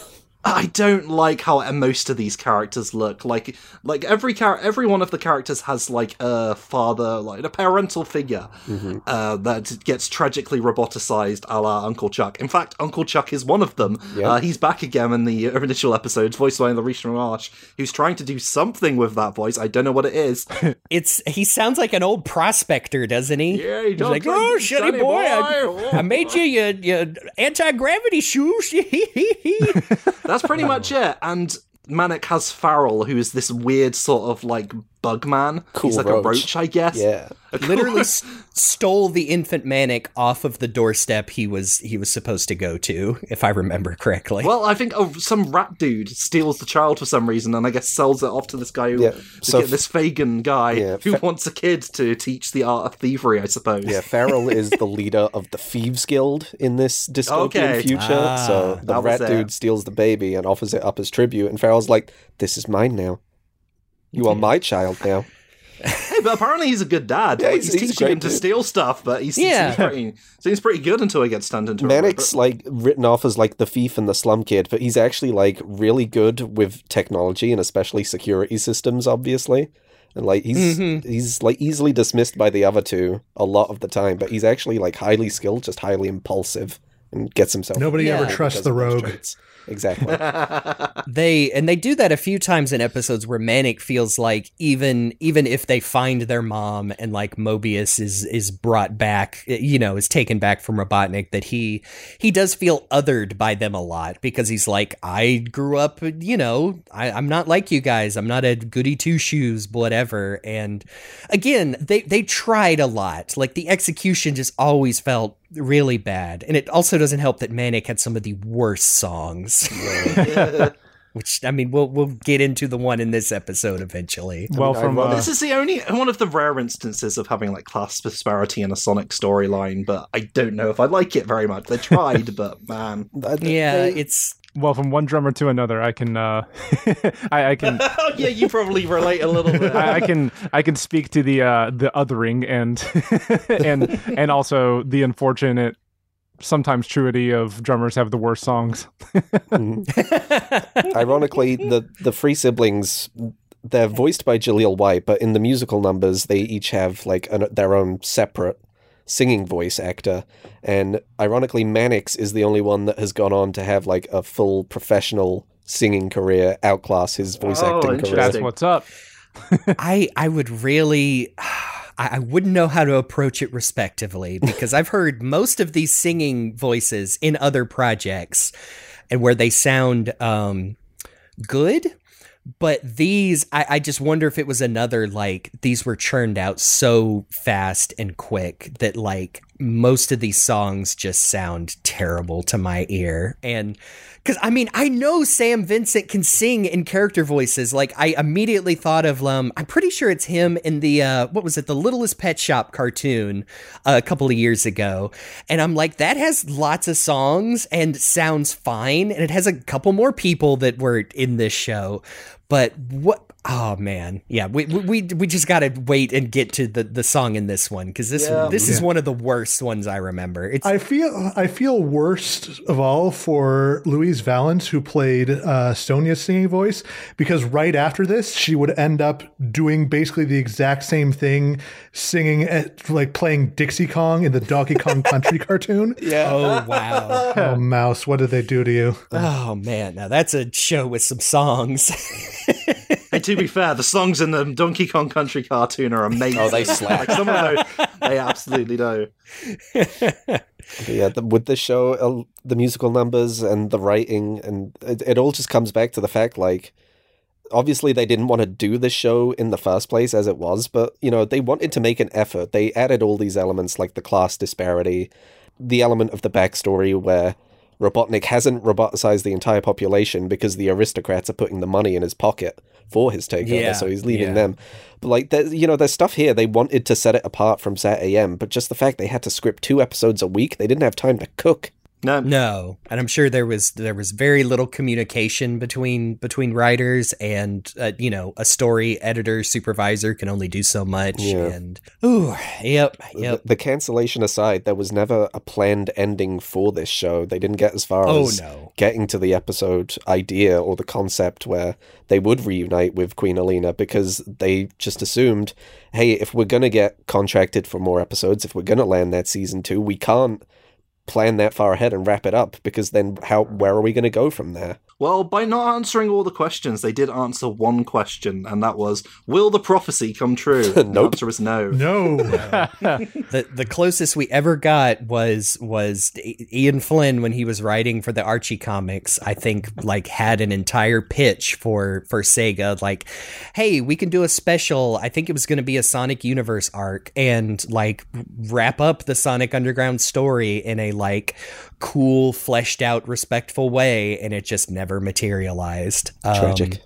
S1: I don't like how most of these characters look. Like, like every char- every one of the characters has like a father, like a parental figure
S5: Mm-hmm.
S1: uh, that gets tragically roboticized, a la Uncle Chuck. In fact, Uncle Chuck is one of them.
S5: Yeah.
S1: Uh, he's back again in the initial episodes, voiced by Larissa Marsh, who's trying to do something with that voice. I don't know what it is.
S4: It's he sounds like an old prospector, doesn't he?
S1: Yeah, he
S4: He's
S1: does
S4: like,
S1: like
S4: oh, shitty boy,
S1: boy.
S4: I, I made you your, your anti gravity shoes.
S1: That's pretty much it. And Manic has Farrell, who is this weird sort of like bug man.
S5: Cool
S1: He's like
S5: roach.
S1: a roach, I guess.
S5: Yeah.
S1: A cool-
S4: Literally s- stole the infant Manic off of the doorstep he was he was supposed to go to, if I remember correctly.
S1: Well, I think oh, some rat dude steals the child for some reason, and I guess sells it off to this guy, who,
S5: Yeah,
S1: this,
S5: so
S1: kid- this Fagin guy
S5: Yeah,
S1: who
S5: fa-
S1: wants a kid to teach the art of thievery. I suppose.
S5: Yeah, Farrell is the leader of the Thieves Guild in this dystopian
S1: Okay.
S5: future.
S4: Ah,
S5: so the rat dude steals the baby and offers it up as tribute, and Farrell's like, "This is mine now. You are my child now."
S1: Hey, but apparently he's a good dad.
S5: Yeah,
S1: Like,
S5: he's-
S1: he's,
S5: he's
S1: teaching
S5: great
S1: him to
S5: dude.
S1: steal stuff, but he
S4: Yeah.
S1: seems pretty seems pretty good until he gets turned into a
S5: Manic's
S1: robot.
S5: like written off as like the thief and the slum kid, but he's actually like really good with technology and especially security systems, obviously. And like he's
S4: Mm-hmm.
S5: he's like easily dismissed by the other two a lot of the time, but he's actually like highly skilled, just highly impulsive, and gets himself.
S3: Nobody
S4: Yeah.
S3: ever trusts the rogue.
S5: traits. Exactly.
S4: they and they do that a few times in episodes where Manic feels like even even if they find their mom and like Mobius is is brought back, you know, is taken back from Robotnik, that he he does feel othered by them a lot because he's like, I grew up, you know, I, I'm not like you guys. I'm not a goody two shoes, whatever. And again, they they tried a lot. Like the execution just always felt really bad, and it also doesn't help that Manic had some of the worst songs. Which I mean, we'll we'll get into the one in this episode eventually.
S2: Well,
S5: I
S2: from uh,
S1: This is the only one of the rare instances of having like class disparity in a Sonic storyline, but I don't know if I like it very much. They tried, but man,
S4: Yeah,
S5: they-
S4: it's
S2: well from one drummer to another, I can uh, I, I can
S1: oh yeah, you probably relate a little bit.
S2: I, I can I can speak to the uh, the othering and and and also the unfortunate sometimes truity of drummers have the worst songs.
S5: Ironically, the the three siblings they're voiced by Jaleel White, but in the musical numbers they each have like an, their own separate singing voice actor. And ironically, Manic's is the only one that has gone on to have like a full professional singing career, outclass his voice
S1: Oh,
S5: acting
S1: interesting.
S5: career.
S2: That's what's up.
S4: I I would really I, I wouldn't know how to approach it respectively because I've heard most of these singing voices in other projects and where they sound um good. But these, I, I just wonder if it was another like these were churned out so fast and quick that like most of these songs just sound terrible to my ear. And because I mean, I know Sam Vincent can sing in character voices. Like I immediately thought of um, I'm pretty sure it's him in the uh, what was it, the Littlest Pet Shop cartoon uh, a couple of years ago, and I'm like, that has lots of songs and sounds fine, and it has a couple more people that were in this show, but what? Oh man, yeah, we we we, we just gotta wait and get to the, the song in this one because this
S1: Yeah.
S4: this is one of the worst ones I remember. It's
S3: I feel I feel worst of all for Louise Vallance, who played uh, Sonia's singing voice, because right after this, she would end up doing basically the exact same thing, singing at, like playing Dixie Kong in the Donkey Kong Country cartoon.
S5: Yeah.
S4: oh wow.
S3: Oh, mouse, what did they do to you?
S4: Oh man, now that's a show with some songs.
S1: Hey, to be fair, the songs in the Donkey Kong Country cartoon are amazing.
S5: Oh, they slap.
S1: like some of those, they absolutely do.
S5: Yeah, the, with the show, uh, the musical numbers and the writing, and it, it all just comes back to the fact like, obviously they didn't want to do the show in the first place as it was, but you know they wanted to make an effort. They added all these elements like the class disparity, the element of the backstory where Robotnik hasn't roboticized the entire population because the aristocrats are putting the money in his pocket for his takeover,
S4: Yeah,
S5: so he's leaving
S4: yeah.
S5: them. But like, there's, you know, there's stuff here they wanted to set it apart from Sat AM, but just the fact they had to script two episodes a week, they didn't have time to cook
S1: No,
S4: No, and I'm sure there was there was very little communication between between writers and uh, you know a story editor supervisor can only do so much.
S5: Yeah.
S4: And ooh, yep, yep.
S5: The, the cancellation aside, there was never a planned ending for this show. They didn't get as far
S4: Oh,
S5: as
S4: no.
S5: getting to the episode idea or the concept where they would reunite with Queen Aleena because they just assumed, hey, if we're going to get contracted for more episodes, if we're going to land that season two, we can't plan that far ahead and wrap it up because then how where are we going to go from there?
S1: Well, by not answering all the questions, they did answer one question, and that was, "Will the prophecy come true?" The
S5: Nope.
S1: answer is no.
S3: No.
S4: the the closest we ever got was was Ian Flynn when he was writing for the Archie comics. I think like had an entire pitch for for Sega, like, hey, we can do a special. I think it was going to be a Sonic Universe arc and like wrap up the Sonic Underground story in a like cool, fleshed out, respectful way, and it just never materialized. Um,
S5: Tragic.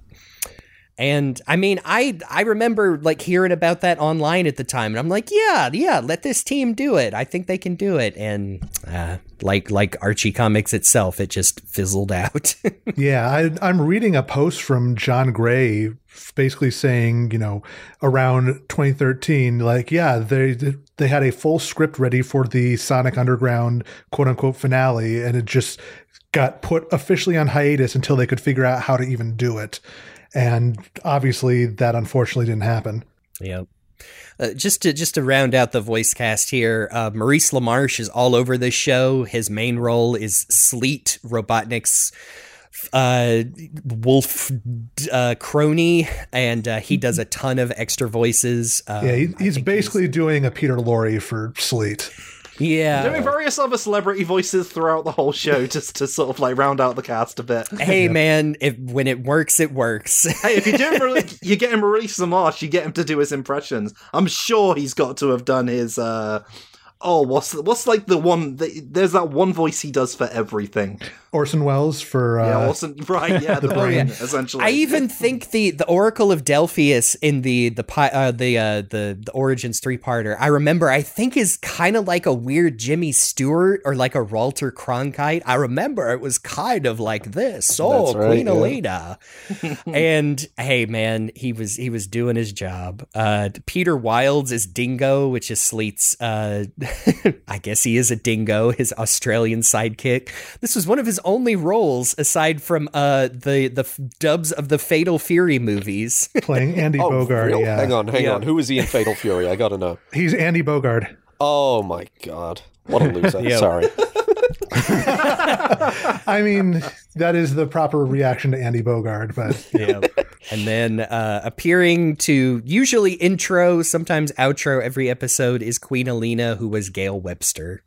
S4: and I mean, I I remember like hearing about that online at the time, and I'm like, yeah, yeah, let this team do it. I think they can do it. And uh, like like Archie Comics itself, it just fizzled out.
S3: Yeah, I, I'm reading a post from John Gray, basically saying, you know, around 2013, like, yeah, they they had a full script ready for the Sonic Underground quote unquote finale, and it just got put officially on hiatus until they could figure out how to even do it. And obviously, that unfortunately didn't happen.
S4: Yep. Uh, just to just to round out the voice cast here, uh, Maurice LaMarche is all over this show. His main role is Sleet, Robotnik's uh, wolf uh, crony, and uh, he does a ton of extra voices. Um,
S3: Yeah, he, he's
S4: think
S3: basically doing a Peter Lorre for Sleet.
S4: yeah.
S1: Doing various other celebrity voices throughout the whole show, just to sort of like round out the cast a bit.
S4: hey man, if when it works, it works.
S1: Hey, if you're doing Mar- you're getting Maurice LaMarche, you get him to do his impressions. I'm sure he's got to have done his. uh Oh, what's what's like the one? The, there's that one voice he does for everything.
S3: Orson Welles for uh,
S1: Yeah, awesome. Right? Yeah, the, brain,
S3: brain.
S1: essentially.
S4: I even think the the Oracle of Delphius in the the uh, the uh, the the Origins three parter. I remember. I think is kind of like a weird Jimmy Stewart or like a Walter Cronkite. I remember it was kind of like this. Oh,
S5: right,
S4: Queen
S5: yeah.
S4: Aleena. and hey, man, he was he was doing his job. Uh, Peter Wilds is Dingo, which is Sleet's. Uh, I guess he is a dingo. His Australian sidekick. This was one of his only roles aside from uh the the f- dubs of the Fatal Fury movies.
S3: playing Andy
S5: Oh,
S3: Bogard. Yeah,
S5: Hang on, hang
S4: Yeah.
S5: on. Who is he in Fatal Fury? I gotta know.
S3: he's Andy Bogard.
S5: Oh my god. What a loser. Sorry.
S3: I mean, that is the proper reaction to Andy Bogard, but
S4: yeah. And then uh, appearing to usually intro, sometimes outro every episode is Queen Aleena, who was Gail Webster,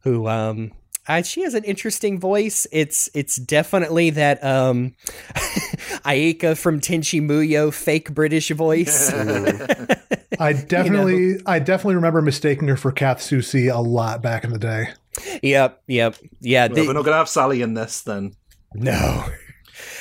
S4: who um uh, she has an interesting voice. It's it's definitely that um Ayeka from Tenchi Muyo fake British voice.
S3: I definitely, I definitely remember mistaking her for Kath Soucie a lot back in the day.
S4: yep, yep, yeah.
S1: Well,
S4: they-
S1: we're not gonna have Sally in this then.
S4: No.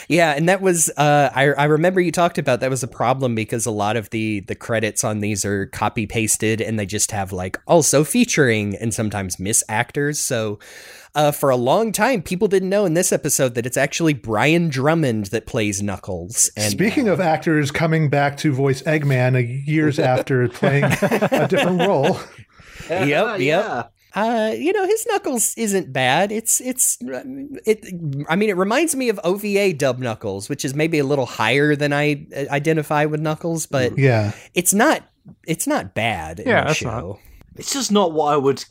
S4: Yeah, and that was uh, I I remember you talked about that was a problem because a lot of the the credits on these are copy pasted and they just have like also featuring and sometimes miss actors. So uh, for a long time, people didn't know in this episode that it's actually Brian Drummond that plays Knuckles. And
S3: Speaking of actors coming back to voice Eggman a years after playing a different role,
S4: Yep, yep.
S1: yeah.
S4: Uh, you know, his Knuckles isn't bad. It's it's it. I mean, it reminds me of OVA dub Knuckles, which is maybe a little higher than I uh, identify with Knuckles, but
S3: yeah,
S4: it's not it's not bad. in
S2: Yeah,
S4: the
S2: that's
S4: show.
S1: It's just not what I would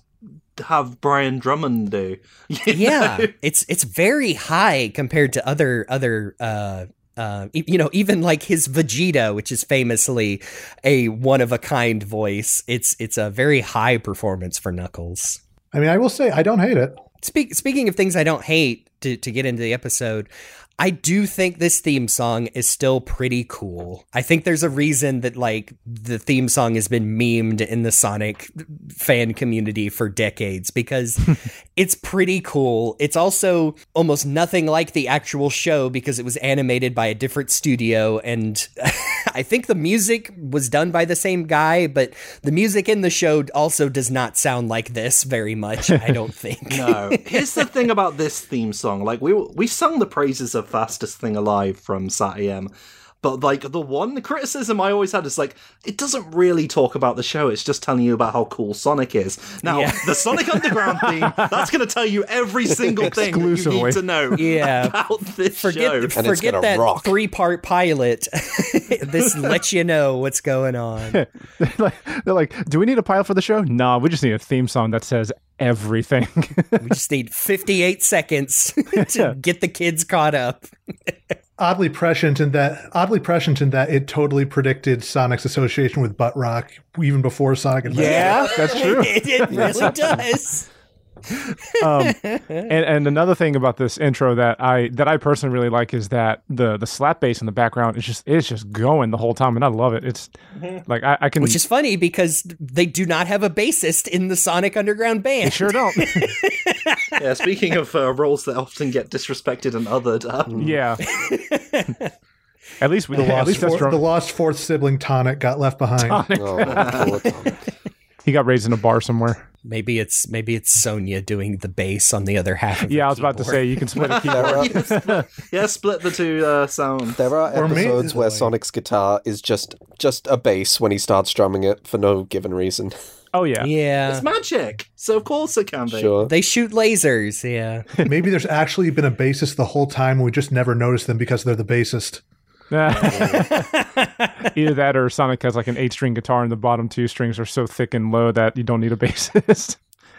S1: have Brian Drummond do. You
S4: Yeah,
S1: know?
S4: it's it's very high compared to other other. uh uh, you know, even like his Vegeta, which is famously a one of a kind voice, it's it's a very high performance for Knuckles.
S3: I mean, I will say I don't hate it.
S4: Speak, speaking of things I don't hate to, to get into the episode, I do think this theme song is still pretty cool. I think there's a reason that like the theme song has been memed in the Sonic fan community for decades because it's pretty cool. It's also almost nothing like the actual show because it was animated by a different studio and I think the music was done by the same guy, but the music in the show also does not sound like this very much, I don't think.
S1: No. Here's the thing about this theme song. Like we we sung the praises of Fastest Thing Alive from Sat AM. But like the one criticism I always had is like it doesn't really talk about the show. It's just telling you about how cool Sonic is. Now
S4: Yeah.
S1: the Sonic Underground theme that's going to tell you every single thing you need to know
S4: Yeah.
S1: about this
S4: Forget
S1: show.
S5: it's
S4: forget
S5: gonna
S4: that
S5: rock.
S4: three part pilot. this lets you know what's going on.
S2: they're, like, they're like, do we need a pilot for the show? No, we just need a theme song that says everything.
S4: We just need 58 seconds to get the kids caught up.
S3: Oddly prescient in that oddly prescient in that it totally predicted Sonic's association with butt rock even before Sonic Adventure.
S2: yeah, that's true.
S4: it, it really does.
S2: Um, and, and another thing about this intro that I that I personally really like is that the the slap bass in the background is just it's just going the whole time, and I love it. It's like I, I can
S4: Which is funny because they do not have a bassist in the Sonic Underground band.
S2: they sure don't.
S1: yeah, speaking of uh, roles that often get disrespected and othered, um,
S2: yeah. At least we
S3: The
S2: at
S3: lost,
S2: least that's
S3: four- the lost fourth sibling Tonic got left behind.
S5: Oh, poor Tom.
S2: He got raised in a bar somewhere.
S4: Maybe it's maybe it's Sonia doing the bass on the other half of
S2: Yeah, I was about to say you can split a
S5: There
S2: keyboard.
S5: are,
S1: yeah, split, yeah, split the two uh, sounds.
S5: there are
S3: Or maybe-
S5: episodes where Sonic's guitar is just just a bass when he starts drumming it for no given reason.
S2: Oh yeah.
S4: Yeah.
S1: It's magic, so of course it can be.
S5: Sure.
S4: They shoot lasers, yeah.
S3: Maybe there's actually been a bassist the whole time and we just never noticed them because they're the bassist.
S2: Either that or Sonic has like an eight string guitar and the bottom two strings are so thick and low that you don't need a bassist.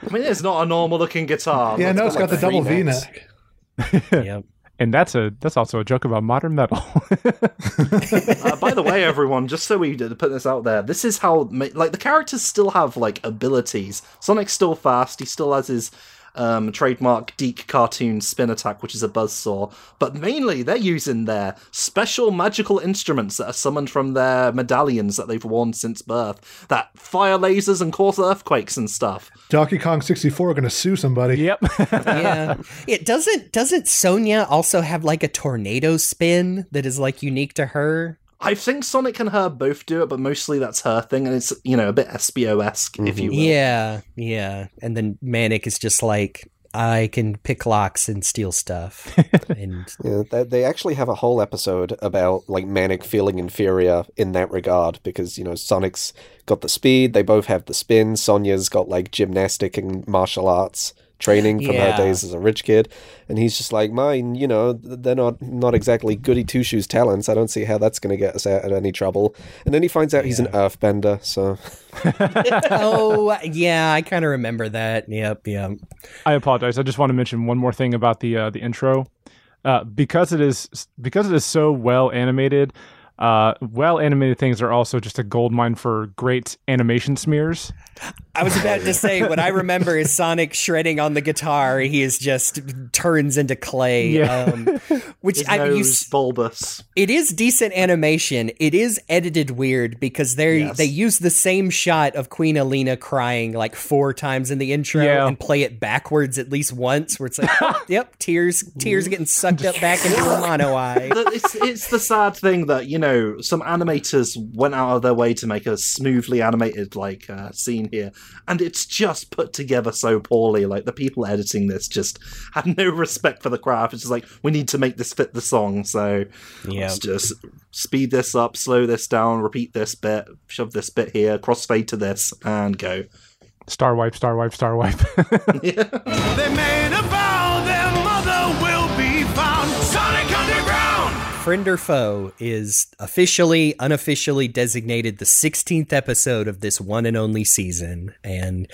S1: I mean, it's not a normal looking guitar.
S3: yeah,
S1: but-
S3: no, it's got
S5: like
S3: the double
S5: three
S3: V neck.
S4: yep.
S2: And that's a that's also a joke about modern metal.
S1: uh, by the way, everyone, just so we put this out there, this is how like the characters still have like abilities. Sonic's still fast. He still has his um, trademark DIC cartoon spin attack, which is a buzzsaw. But mainly, they're using their special magical instruments that are summoned from their medallions that they've worn since birth, that fire lasers and cause earthquakes and stuff.
S3: Donkey Kong 64 are going to sue somebody.
S2: yep.
S4: yeah. It doesn't doesn't Sonya also have like a tornado spin that is like unique to her?
S1: I think Sonic and her both do it, but mostly that's her thing, and it's you know a bit SBO esque, if mm-hmm. you will.
S4: Yeah, yeah. And then Manic is just like I can pick locks and steal stuff. and
S5: Yeah, they, they actually have a whole episode about like Manic feeling inferior in that regard because you know Sonic's got the speed, they both have the spin. Sonya's got like gymnastic and martial arts training from
S4: Yeah.
S5: her days as a rich kid, and he's just like mine. You know, they're not not exactly goody two shoes talents. I don't see how that's going to get us out of any trouble. And then he finds out he's an earthbender, so
S4: oh yeah, I kind of remember that. Yep, yep.
S2: I apologize. I just want to mention one more thing about the uh, the intro. Uh, because it is because it is so well animated, uh, well animated things are also just a gold mine for great animation smears.
S4: I was about to say what I remember is Sonic shredding on the guitar. He is just turns into clay.
S2: Yeah.
S4: Um, which
S1: His
S4: I you,
S1: nose bulbous.
S4: it is decent animation. It is edited weird because they
S1: Yes.
S4: they use the same shot of Queen Aleena crying like four times in the intro
S2: Yeah.
S4: and play it backwards at least once, where it's like, oh, yep, tears tears getting sucked up back into a mono eye.
S1: It's it's the sad thing that you know some animators went out of their way to make a smoothly animated like uh, scene here, and it's just put together so poorly. Like the people editing this just had no respect for the craft. It's just like we need to make this fit the song, so
S4: Yeah.
S1: let's just speed this up, slow this down, repeat this bit, shove this bit here, crossfade to this, and go.
S2: Star wipe, star wipe, star wipe.
S10: They
S4: Friend or Foe is officially, unofficially designated the 16th episode of this one and only season. And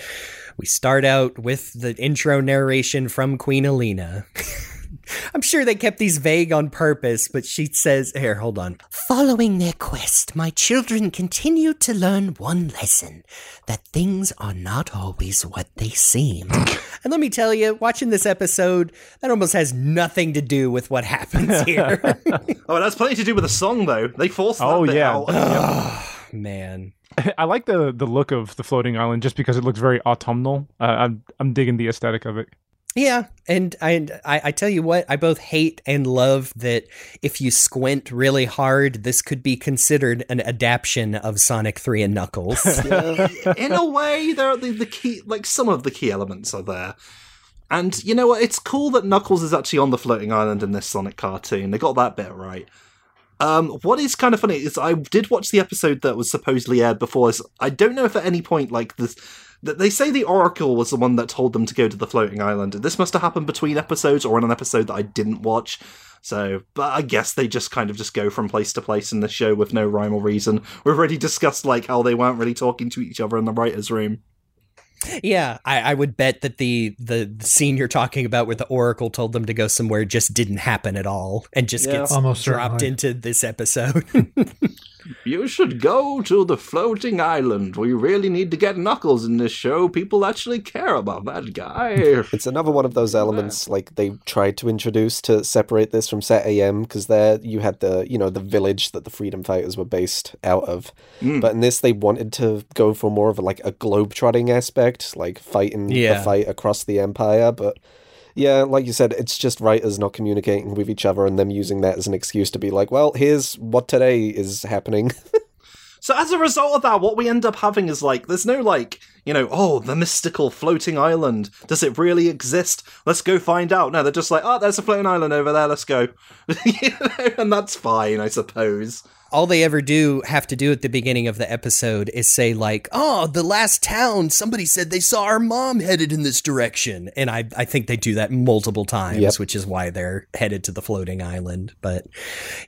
S4: we start out with the intro narration from Queen Aleena. I'm sure they kept these vague on purpose, but she says, here, hold on. Following their quest, my children continued to learn one lesson that things are not always what they seem. and let me tell you, watching this episode, that almost has nothing to do with what happens here.
S1: Oh, it has plenty to do with the song, though. They forced that
S2: Oh,
S1: bit
S2: yeah.
S1: out.
S4: Man.
S2: I like the the look of the floating island just because it looks very autumnal. Uh, I'm I'm digging the aesthetic of it.
S4: Yeah, and I, I tell you what, I both hate and love that if you squint really hard, this could be considered an adaptation of Sonic Three and Knuckles.
S1: in a way, there are the, the key, like some of the key elements are there. And you know what? It's cool that Knuckles is actually on the floating island in this Sonic cartoon. They got that bit right. Um, what is kind of funny is I did watch the episode that was supposedly aired before. I don't know if at any point like this. That They say the Oracle was the one that told them to go to the floating island. This must have happened between episodes or in an episode that I didn't watch. So, but I guess they just kind of just go from place to place in the show with no rhyme or reason. We've already discussed like how they weren't really talking to each other in the writers' room.
S4: yeah, I, I would bet that the, the the scene you're talking about where the Oracle told them to go somewhere just didn't happen at all, and just
S1: Yeah.
S4: gets
S3: Almost
S4: dropped
S3: certainly.
S4: into this episode.
S1: You should go to the floating island. We really need to get Knuckles in this show. People actually care about that guy.
S5: It's another one of those elements like they tried to introduce to separate this from Sat AM because there you had the you know the village that the freedom fighters were based out of, hmm. but in this they wanted to go for more of a, like a globe-trotting aspect, like fighting
S4: Yeah.
S5: the fight across the empire. But yeah, like you said, it's just writers not communicating with each other and them using that as an excuse to be like, well, here's what today is happening.
S1: So as a result of that, what we end up having is like, there's no like, you know, oh, the mystical floating island. Does it really exist? Let's go find out. No, they're just like, oh, there's a floating island over there. Let's go. You know, and that's fine, I suppose.
S4: All they ever do have to do at the beginning of the episode is say like oh the last town somebody said they saw our mom headed in this direction. And i, I think they do that multiple times
S5: Yep.
S4: which is why they're headed to the floating island. But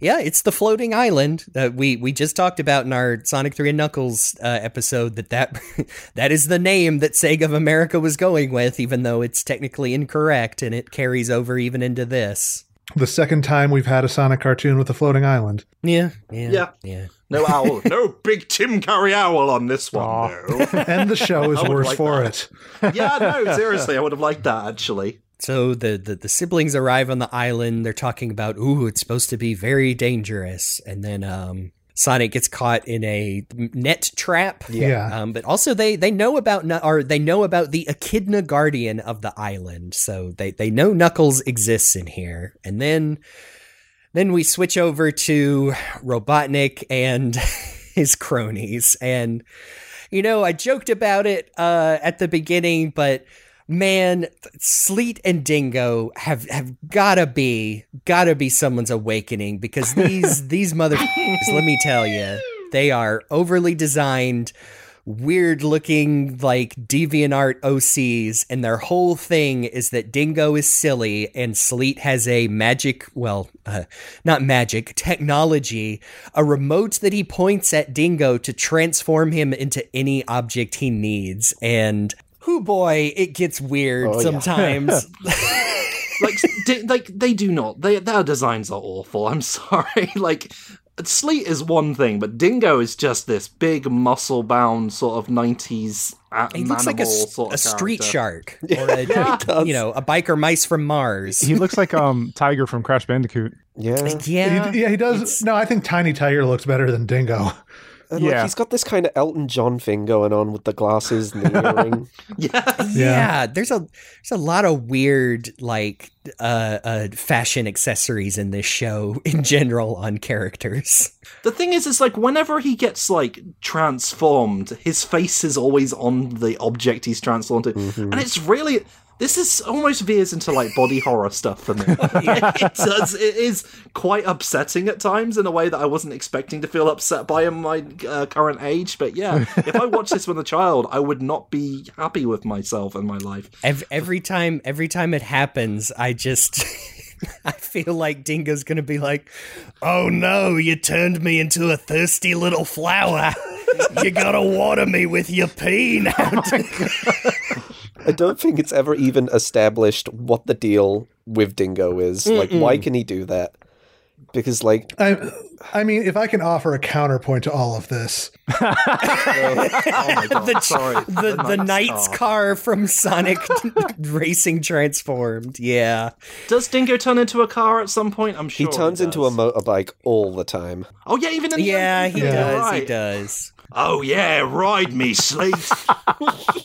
S4: yeah it's the floating island. That we we just talked about in our sonic 3 and knuckles uh, episode that that that is the name that sega of america was going with even though it's technically incorrect and it carries over even into this
S3: The second time we've had a Sonic cartoon with a floating island.
S4: yeah yeah
S1: Yeah.
S4: yeah
S1: No owl. no big Tim Curry owl on this one,
S2: Aw.
S1: though.
S3: And the show is worse
S1: like
S3: for
S1: that.
S3: it.
S1: yeah, no, seriously, I would have liked that, actually.
S4: So the, the the siblings arrive on the island. They're talking about, ooh, it's supposed to be very dangerous, and then um, Sonic gets caught in a net trap.
S3: Yeah.
S4: Um, but also they they know about Nu- or they know about the Echidna guardian of the island, so they they know Knuckles exists in here, and then then we switch over to Robotnik and his cronies, and you know I joked about it uh, at the beginning, but man, Sleet and Dingo have have gotta be gotta be someone's awakening because these these motherfuckers, let me tell you, they are overly designed, weird looking like deviant art OCs, and their whole thing is that Dingo is silly and Sleet has a magic, well, uh, not magic, technology, a remote that he points at Dingo to transform him into any object he needs, and. Who boy, it gets weird
S5: Oh, yeah.
S4: sometimes.
S1: like di- like they do not they their designs are awful i'm sorry like sleet is one thing but dingo is just this big muscle bound sort of 90s
S4: He looks like a,
S1: manimal
S4: s-
S1: sort
S4: a street shark or a,
S5: he does.
S4: you know a biker mice from Mars.
S2: He looks like um Tiger from Crash Bandicoot.
S5: yeah.
S4: yeah,
S3: he, yeah, he does.
S4: it's-
S3: No, I think Tiny Tiger looks better than Dingo.
S5: And like
S2: Yeah.
S5: he's got this kind of Elton John thing going on with the glasses and the earring.
S1: yeah
S4: yeah. There's a there's a lot of weird like uh, uh fashion accessories in this show in general on characters.
S1: the thing is it's like whenever he gets like transformed his face is always on the object he's transformed to
S5: Mm-hmm.
S1: and it's really this is almost veers into like body horror stuff for me. it does. It is quite upsetting at times in a way that I wasn't expecting to feel upset by in my uh, current age. But yeah, if I watched this when a child, I would not be happy with myself and my life.
S4: Every, every time every time it happens, I just I feel like Dingo's gonna be like, "Oh no, you turned me into a thirsty little flower. you gotta water me with your pee now."
S5: I don't think it's ever even established what the deal with Dingo is. Like, why can he do that? Because, like,
S3: I, I mean, if I can offer a counterpoint to all of this,
S1: oh my god,
S4: the,
S1: sorry.
S4: the, the Knight's
S1: car.
S4: car from Sonic Racing Transformed. Yeah.
S1: Does Dingo turn into a car at some point? I'm sure
S5: he
S1: sure
S5: turns into a motorbike all the time.
S1: Oh yeah, even in the
S4: Yeah,
S1: end,
S4: he
S1: you're
S4: does. He does.
S1: Oh yeah, ride me, Sleet.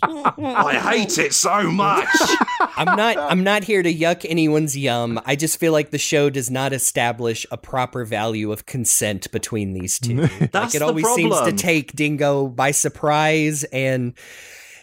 S1: I hate it so much.
S4: I'm not I'm not here to yuck anyone's yum. I just feel like the show does not establish a proper value of consent between these two.
S1: That's like
S4: it
S1: the
S4: always seems to take Dingo by surprise and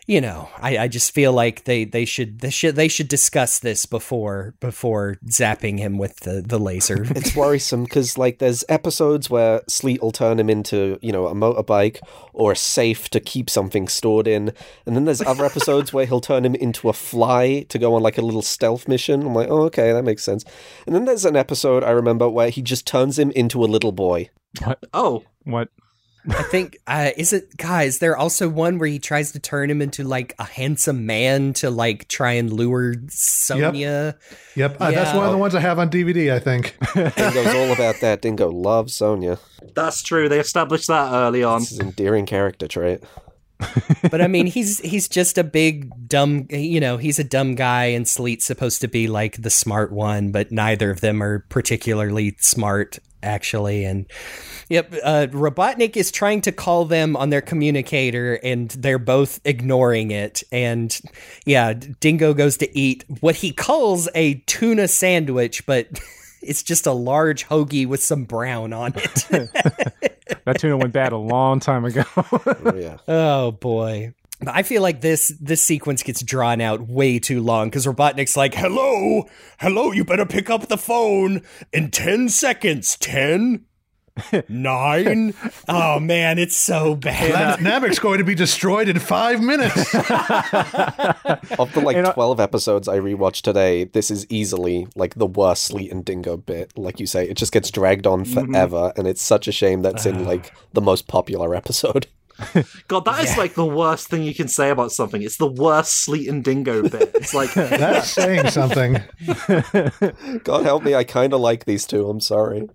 S4: you know, I, I just feel like they, they should they should they should discuss this before before zapping him with the, the laser.
S5: It's worrisome because, like, there's episodes where Sleet will turn him into, you know, a motorbike or a safe to keep something stored in. And then there's other episodes where he'll turn him into a fly to go on, like, a little stealth mission. I'm like, oh, okay, that makes sense. And then there's an episode I remember where he just turns him into a little boy. What?
S1: Oh,
S2: What?
S4: I think uh, is it guys? There also one where he tries to turn him into like a handsome man to like try and lure Sonia.
S3: yep, uh, that's one of the ones I have on DVD. I think.
S5: Dingo's all about that. Dingo loves Sonia.
S1: that's true. They established that early on.
S5: It's his endearing character trait.
S4: but I mean, he's he's just a big dumb. You know, he's a dumb guy, and Sleet's supposed to be like the smart one, but neither of them are particularly smart, actually. And yep, uh, Robotnik is trying to call them on their communicator, and they're both ignoring it. And yeah, Dingo goes to eat what he calls a tuna sandwich, but. It's just a large hoagie with some brown on it.
S2: That tuna went bad a long time ago.
S5: Oh, yeah.
S4: Oh boy. But I feel like this this sequence gets drawn out way too long because Robotnik's like, "Hello, hello, you better pick up the phone in ten seconds. Ten, nine. Oh man, it's so bad.
S3: Nam- Namek's going to be destroyed in five minutes.
S5: Of the like
S2: And I-
S5: 12 episodes I rewatched today, this is easily like the worst Sleet and Dingo bit. Like you say, it just gets dragged on mm-hmm. forever, and it's such a shame that's in ah. like the most popular episode.
S1: God, that is like the worst thing you can say about something. It's the worst Sleet and Dingo bit. It's like
S3: That's saying something.
S5: God help me, I kind of like these two. I'm sorry.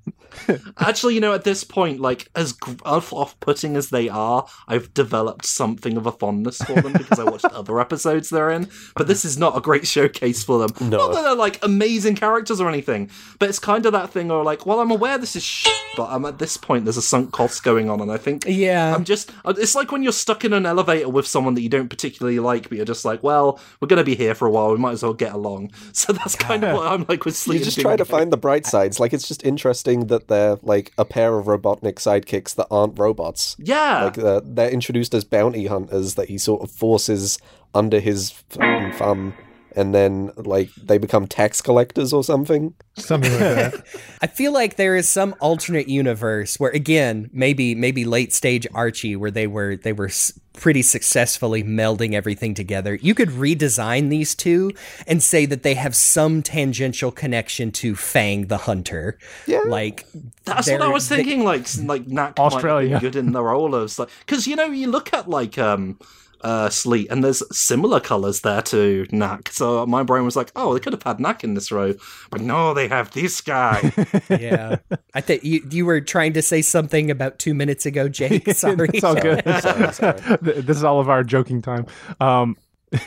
S1: Actually, you know, at this point, like as gr- off-putting as they are, I've developed something of a fondness for them because I watched other episodes they're in. But this is not a great showcase for them.
S5: No.
S1: Not that they're like amazing characters or anything, but it's kind of that thing Or like, well, I'm aware this is sh- but I'm at this point there's a sunk cost going on, and I think
S4: Yeah.
S1: I'm just. Uh, it's like when you're stuck in an elevator with someone that you don't particularly like, but you're just like, well, we're gonna be here for a while. We might as well get along. So that's kind of what I'm like with Sleet.
S5: You just try to find the bright sides. Like it's just interesting that they're like a pair of Robotnik sidekicks that aren't robots.
S1: Yeah.
S5: Like uh, they're introduced as bounty hunters that he sort of forces under his thumb, and then like they become tax collectors or something.
S3: Something like that.
S4: I feel like there is some alternate universe where, again, maybe maybe late stage Archie, where they were they were pretty successfully melding everything together. You could redesign these two and say that they have some tangential connection to Fang the Hunter.
S5: Yeah.
S4: like
S1: That's what I
S4: they're-
S1: was
S4: they-
S1: thinking. Like, like Nack
S2: Australia.
S1: might good in the role of like, because you know you look at like um uh Sleet and there's similar colors there to Nack. So my brain was like, oh, they could have had Nack in this row, but no, they have this guy.
S4: yeah, I think you you were trying to say something about two minutes ago, Jake. Sorry,
S2: it's all good.
S5: Sorry, sorry.
S2: This is all of our joking time. Um,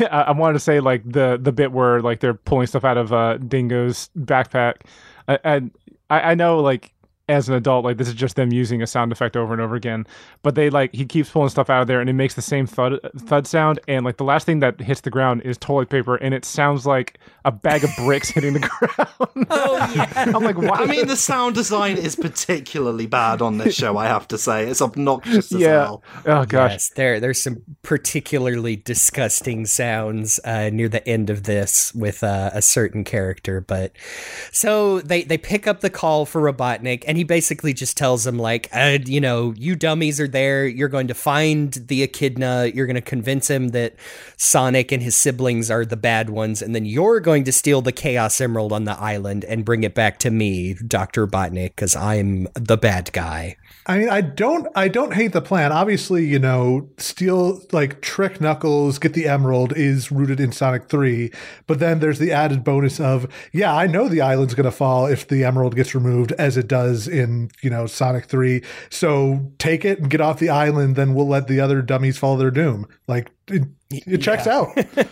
S2: I, I wanted to say like the the bit where like they're pulling stuff out of uh, Dingo's backpack, and I, I know like as an adult like this is just them using a sound effect over and over again, but they like he keeps pulling stuff out of there and it makes the same thud thud sound, and like the last thing that hits the ground is toilet paper, and it sounds like a bag of bricks hitting the ground.
S4: Oh yeah.
S2: I'm like, why?
S1: I mean, the sound design is particularly bad on this show. I have to say, it's obnoxious as
S2: yeah.
S1: hell.
S2: Oh gosh.
S4: Yes, there there's some particularly disgusting sounds uh, near the end of this with uh, a certain character. But so they they pick up the call for Robotnik, and and he basically just tells them like, uh, you know, you dummies are there. You're going to find the echidna. You're going to convince him that Sonic and his siblings are the bad ones, and then you're going to steal the Chaos Emerald on the island and bring it back to me, Doctor Botnik, because I'm the bad guy.
S3: I mean, I don't, I don't hate the plan. Obviously, you know, steal like trick Knuckles, get the Emerald is rooted in Sonic Three, but then there's the added bonus of, yeah, I know the island's gonna fall if the Emerald gets removed, as it does in you know Sonic Three. So take it and get off the island, then we'll let the other dummies follow their doom. Like it, it checks out.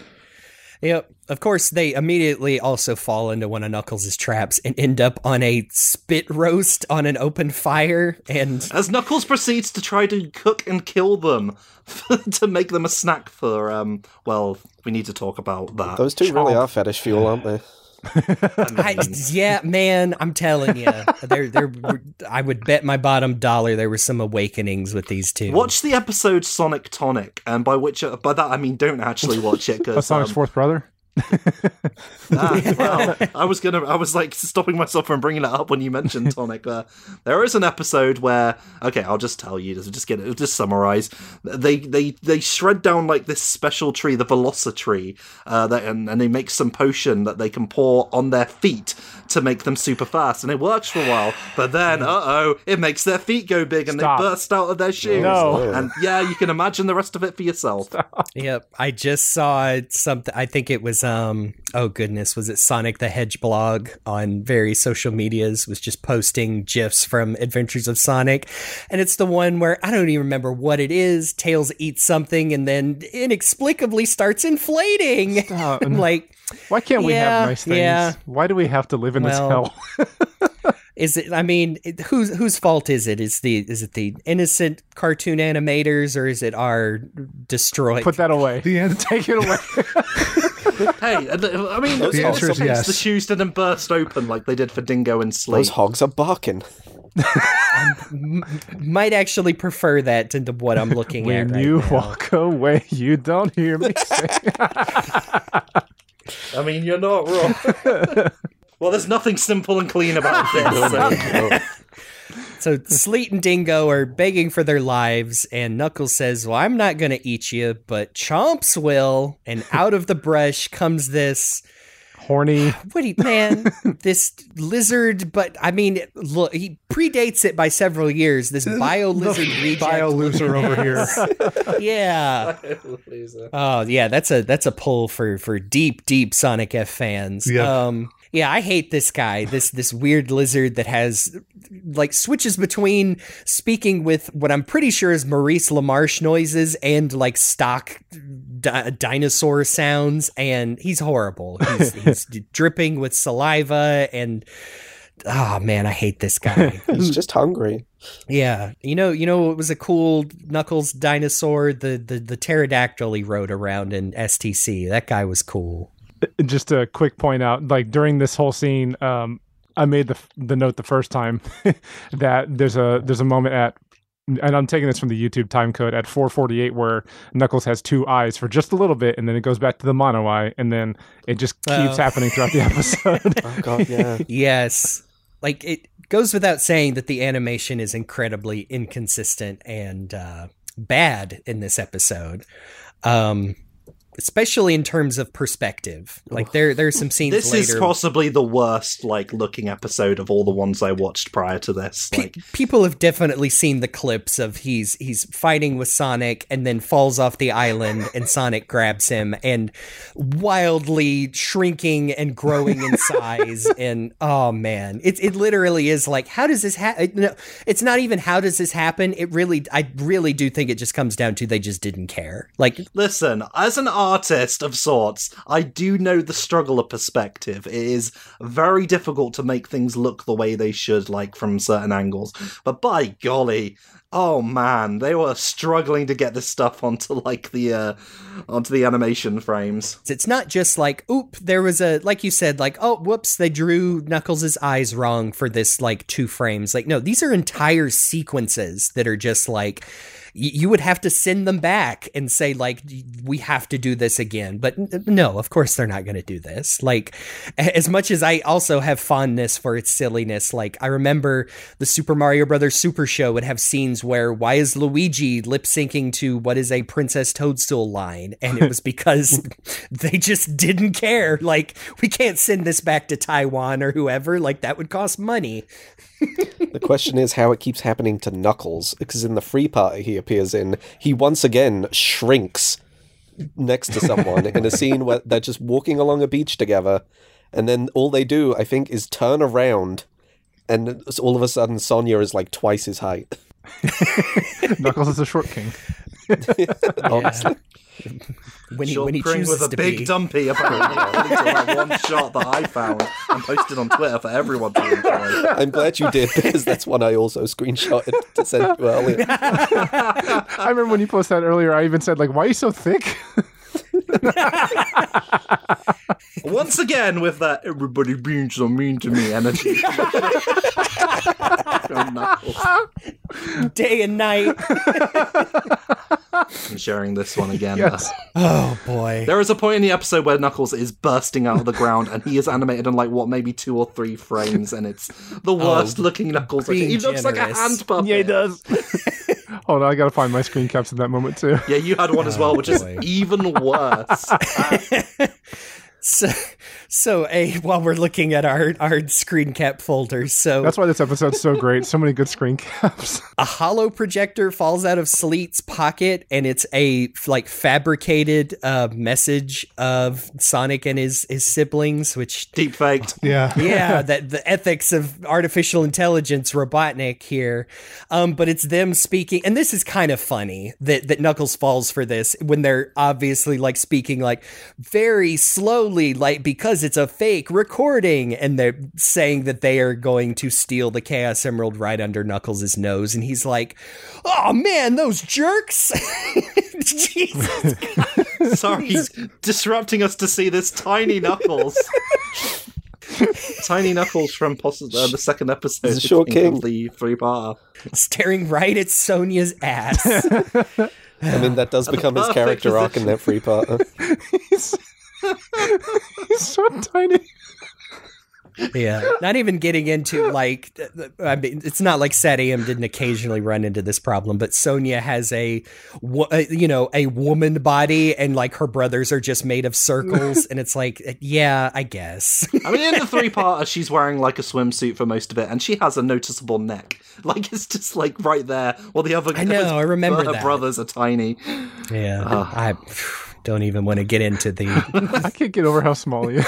S4: Yep. Of course, they immediately also fall into one of Knuckles' traps and end up on a spit roast on an open fire. And
S1: As Knuckles proceeds to try to cook and kill them to make them a snack for, um, well, we need to talk about that.
S5: Those two really are fetish fuel, aren't they?
S4: I, yeah, man, I'm telling you, there, there. I would bet my bottom dollar there were some awakenings with these two.
S1: Watch the episode Sonic Tonic, and by which by that I mean don't actually watch it
S2: Oh,
S1: because
S2: Sonic's
S1: um,
S2: fourth brother.
S1: ah, well, I was gonna, I was like stopping myself from bringing it up when you mentioned Tonic. Uh, there is an episode where, okay, I'll just tell you, just get it, just summarize. They they they shred down like this special tree, the Velocitree, uh, that, and, and they make some potion that they can pour on their feet to make them super fast, and it works for a while. But then, uh oh, it makes their feet go big and
S2: Stop.
S1: they burst out of their shoes.
S2: No.
S1: And yeah, you can imagine the rest of it for yourself.
S4: Yep, I just saw something. I think it was um. Oh goodness, was it Sonic the Hedgeblog on various social medias? Was just posting gifs from Adventures of Sonic, and it's the one where I don't even remember what it is. Tails eats something and then inexplicably starts inflating.
S2: Stop.
S4: I'm like,
S2: Why can't we
S4: Yeah,
S2: have nice things?
S4: yeah.
S2: Why do we have to live in
S4: Well,
S2: this hell?
S4: is it? I mean, it, whose whose fault is it? Is the is it the innocent cartoon animators or is it our destroyed?
S2: Put that away.
S3: The end.
S2: Take it away.
S1: hey, uh, I mean,
S3: The answer is yes.
S1: the shoes didn't burst open like they did for Dingo and Sleet.
S5: Those hogs are barking.
S4: might actually prefer that to what I'm looking
S2: when
S4: at right
S2: you
S4: now.
S2: walk away, you don't hear me say.
S1: I mean, you're not wrong. well, there's nothing simple and clean about this. so-
S4: So Sleet and Dingo are begging for their lives, and Knuckles says, "Well, I'm not gonna eat you, but Chomps will." And out of the brush comes this.
S2: Horny.
S4: What do you, man? this lizard, but I mean, look, he predates it by several years. This bio lizard reject.
S3: Bio loser over here.
S4: yeah. Oh yeah, that's a that's a pull for for deep deep Sonic F fans.
S3: Yep.
S4: Um yeah, I hate this guy. This this weird lizard that has like switches between speaking with what I'm pretty sure is Maurice LaMarche noises and like stock di- dinosaur sounds and he's horrible. He's, he's dripping with saliva and oh man, I hate this guy.
S5: He's just hungry.
S4: Yeah, you know, you know, it was a cool Knuckles dinosaur, the the the pterodactyl he rode around in STC. That guy was cool.
S2: just a quick point out like during this whole scene um i made the the note the first time that there's a there's a moment at and i'm taking this from the youtube time code at 448 where knuckles has two eyes for just a little bit and then it goes back to the mono eye and then it just keeps
S4: Oh.
S2: happening throughout the episode
S5: Oh god, yeah.
S4: Yes, like it goes without saying that the animation is incredibly inconsistent and uh, bad in this episode. Um, especially in terms of perspective. Like there, there's some scenes
S1: this
S4: later.
S1: is possibly the worst like looking episode of all the ones I watched prior to this.
S4: Pe-
S1: Like,
S4: people have definitely seen the clips of he's he's fighting with Sonic and then falls off the island and Sonic grabs him and wildly shrinking and growing in size and oh man it it literally is like how does this happen no, it's not even how does this happen it really I really do think it just comes down to they just didn't care like
S1: listen, as an artist of sorts, I do know the struggle of perspective. It is very difficult to make things look the way they should, like from certain angles. But by golly, oh man, they were struggling to get this stuff onto like the uh onto the animation frames.
S4: It's not just like, oop, there was a, like you said, like, oh, whoops, they drew Knuckles' eyes wrong for this, like, two frames. Like, no, these are entire sequences that are just like, you would have to send them back and say like we have to do this again. But no of course they're not going to do this. Like as much as i also have fondness for its silliness like i remember the super mario brothers super show would have scenes where why is luigi lip syncing to what is a princess toadstool line? And it was because they just didn't care. Like we can't send this back to taiwan or whoever. Like that would cost money
S5: The question is how it keeps happening to Knuckles, because in the free part he appears in, he once again shrinks next to someone in a scene where they're just walking along a beach together, and then all they do, I think, is turn around, and all of a sudden Sonia is like twice his height.
S2: Knuckles is a short king.
S5: Honestly.
S4: when he
S1: Short
S4: when he
S1: Kring
S4: chooses
S1: with a
S4: to
S1: big
S4: be.
S1: dumpy apparently according to that one shot that I found and posted on Twitter for everyone to enjoy.
S5: I'm glad you did because that's one I also screenshotted to send you earlier.
S2: I remember when you posted that earlier. I even said like, "Why are you so thick?"
S1: Once again with that everybody being so mean to me energy.
S4: Day and night.
S1: I'm sharing this one again.
S2: Yes.
S4: Uh, oh boy.
S1: There is a point in the episode where Knuckles is bursting out of the ground and he is animated in like what maybe two or three frames and it's the oh, worst looking Knuckles.
S4: being
S1: he looks like a
S4: generous.
S1: hand puppet.
S2: yeah, he does. Oh, Hold on, I gotta find my screen caps in that moment too.
S1: Yeah, you had one as well, which is
S4: oh,
S1: even worse.
S4: So, so a while we're looking at our our screen cap folders, so
S2: That's why this episode's so great. So many good screen caps.
S4: a hollow projector falls out of Sleet's pocket, and it's a like fabricated uh, message of Sonic and his his siblings, which
S1: Deep faked.
S3: Yeah.
S4: yeah, that the ethics of artificial intelligence, Robotnik here. Um, but it's them speaking, and this is kind of funny that that Knuckles falls for this when they're obviously like speaking like very slowly, like because it's a fake recording, and they're saying that they are going to steal the Chaos Emerald right under Knuckles' nose, and he's like, "Oh man, those jerks!" Jesus
S1: Sorry, he's disrupting us to see this tiny Knuckles. tiny Knuckles from possibly uh, the second episode
S5: He's a short king.
S1: of the three part.
S4: staring right at Sonia's ass.
S5: I mean, that does become his
S1: perfect
S5: character arc in that free part.
S2: He's, so tiny.
S4: Yeah, not even getting into like, I mean, it's not like Sat AM didn't occasionally run into this problem, but Sonia has a, uh, you know, a woman body, and like her brothers are just made of circles, and it's like, yeah, I guess.
S1: I mean, in the three part, she's wearing like a swimsuit for most of it, and she has a noticeable neck. Like it's just like right there. While the other,
S4: I know, I remember
S1: her
S4: that.
S1: brothers are tiny.
S4: yeah, I don't even want to get into the.
S2: I can't get over how small he is.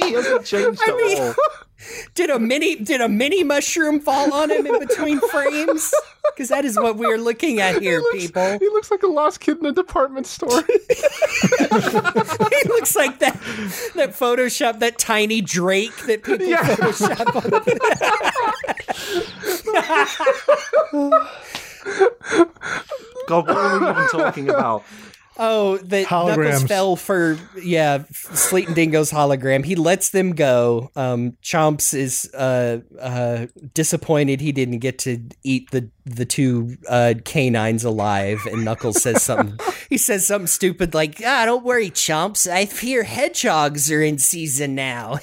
S1: he hasn't changed at
S4: mean-
S1: all.
S4: Did a mini did a mini mushroom fall on him in between frames? Because that is what we are looking at here, people.
S2: he looks like a lost kid in a department store.
S4: he looks like that that Photoshop, that tiny Drake that people Photoshop on.
S1: God, what are we even talking about?
S4: Oh, that Knuckles fell for yeah, Sleet and Dingo's hologram. He lets them go. Um, Chomps is uh, uh, disappointed he didn't get to eat the the two uh, canines alive. And Knuckles says something. he says something stupid like, "Ah, don't worry, Chomps. I fear hedgehogs are in season now."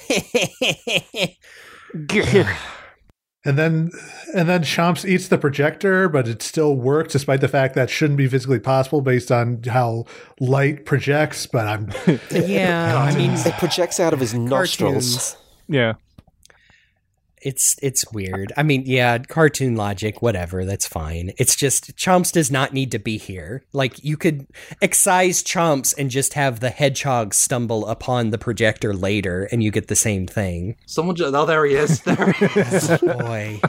S3: And then and then Chomps eats the projector, but it still works despite the fact that shouldn't be physically possible based on how light projects. But I'm
S4: yeah, I mean,
S5: It projects out of his nostrils.
S4: cartoons.
S2: yeah.
S4: It's it's weird. I mean, yeah, cartoon logic, whatever, that's fine. It's just Chomps does not need to be here. Like you could excise Chomps and just have the hedgehog stumble upon the projector later and you get the same thing.
S1: Someone, ju- oh, there he is. There he is.
S4: Boy.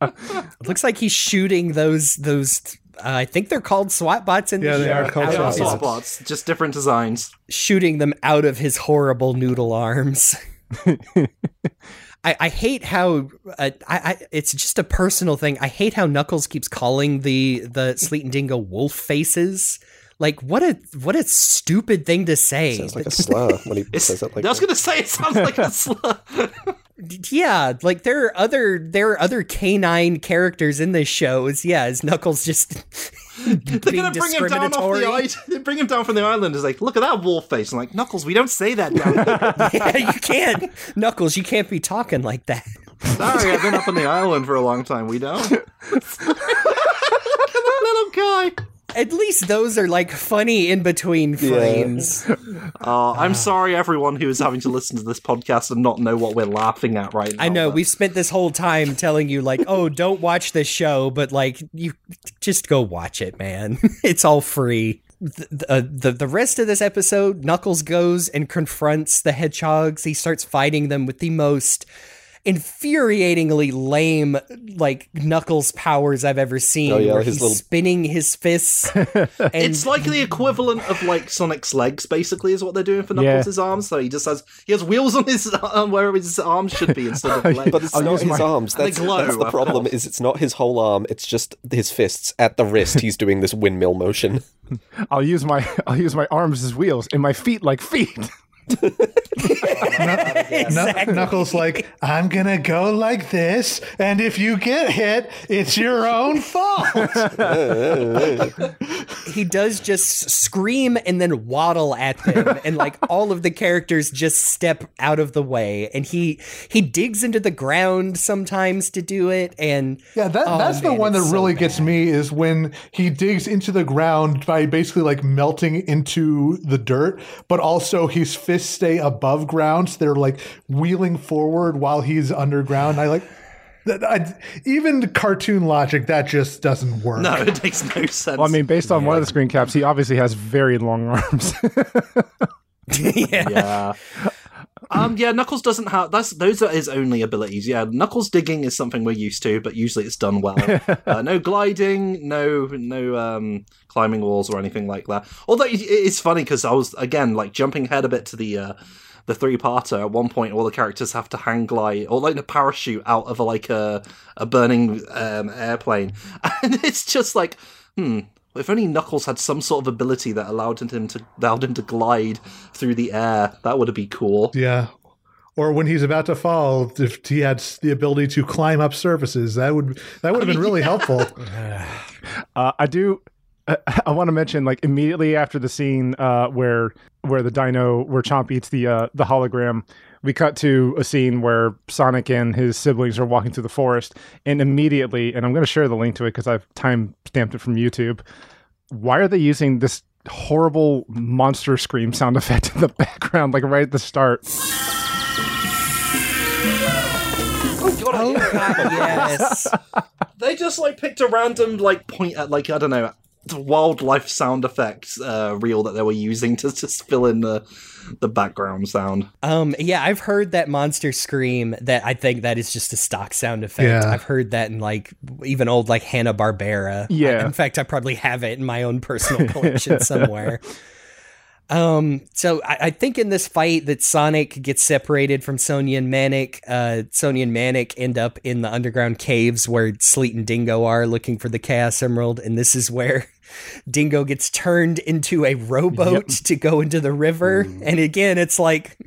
S4: it looks like he's shooting those those uh, I think they're called SWAT bots in
S3: Yeah,
S4: the
S3: they are
S4: show,
S3: called
S4: out
S1: They
S4: of
S1: are
S3: SWAT
S1: bots, just different designs.
S4: shooting them out of his horrible noodle arms. I, I hate how uh, I, I it's just a personal thing. I hate how Knuckles keeps calling the the Sleet and Dingo wolf faces. Like what a what a stupid thing to say.
S5: Sounds like a slur when he says it like
S1: I was going to say it sounds like a slur.
S4: yeah, like there are other there are other canine characters in this show. Is yeah, is Knuckles just
S1: They're gonna bring him down off the island. They bring him down from the island. It's like, look at that wolf face. I'm like, Knuckles, we don't say that down here.
S4: yeah, you can't Knuckles. You can't be talking like that.
S1: Sorry, I've been up on the island for a long time. We don't. look at that little guy.
S4: At least those are like funny in between frames.
S1: Uh, I'm sorry, everyone who is having to listen to this podcast and not know what we're laughing at right now.
S4: I know
S1: but-
S4: we've spent this whole time telling you like, oh, don't watch this show, but like you just go watch it, man. it's all free. The, uh, the the rest of this episode, Knuckles goes and confronts the hedgehogs. He starts fighting them with the most infuriatingly lame like Knuckles powers I've ever seen.
S5: Oh, yeah,
S4: where
S5: his
S4: he's
S5: little-
S4: spinning his fists. and
S1: It's like the equivalent of like Sonic's legs, basically, is what they're doing for
S2: Yeah.
S1: Knuckles' arms. So he just has he has wheels on his arm where his arms should be instead of oh, legs.
S5: But it's
S2: I'll
S5: not his
S2: my-
S5: arms. That's,
S1: glow,
S5: that's the problem. Is it's not his whole arm. It's just his fists at the wrist. He's doing this windmill motion.
S2: I'll use my I'll use my arms as wheels and my feet like feet.
S3: Knuck- Knuckles like, I'm gonna go like this, and if you get hit, it's your own fault.
S4: he does just scream and then waddle at them and like all of the characters just step out of the way and he he digs into the ground sometimes to do it and
S3: Yeah, that,
S4: Oh,
S3: that's the one that
S4: it's so
S3: really gets me is when he digs into the ground by basically like melting into the dirt, but also his fists stay above ground, so they're like wheeling forward while he's underground. I like that. I, even cartoon logic that just doesn't work.
S1: no, it makes no sense.
S2: Well, I mean, based on one of the screen caps, he obviously has very long arms.
S4: yeah.
S1: yeah. Um, yeah, Knuckles doesn't have that's those are his only abilities. Yeah, Knuckles digging is something we're used to, but usually it's done well. uh, no gliding, no no um, climbing walls or anything like that. Although it's funny because I was again like jumping ahead a bit to the uh, the three parter. At one point, all the characters have to hang glide or like a parachute out of a, like a a burning um, airplane, and it's just like hmm. If only Knuckles had some sort of ability that allowed him to allowed him to glide through the air, that would be cool.
S3: Yeah. Or when he's about to fall, if he had the ability to climb up surfaces, that would that would have been really helpful.
S2: Uh, I do. I, I want to mention like immediately after the scene uh, where where the dino where Chomp eats the uh, the hologram, we cut to a scene where Sonic and his siblings are walking through the forest, and immediately, and I'm going to share the link to it because I've time stamped it from YouTube. Why are they using this horrible monster scream sound effect in the background, like right at the start?
S4: oh god yes
S1: They just like picked a random like point at like I don't know wildlife sound effects uh, reel that they were using to just fill in the the background sound.
S4: um yeah i've heard that monster scream that i think that is just a stock sound effect
S3: Yeah.
S4: i've heard that in like even old like hanna-barbera
S2: Yeah.
S4: I- in fact i probably have it in my own personal collection somewhere Um, so I, I think in this fight that Sonic gets separated from Sonia and Manic. Uh, Sonia and Manic end up in the underground caves where Sleet and Dingo are looking for the Chaos Emerald, and this is where Dingo gets turned into a rowboat to go into the river. And again, it's like,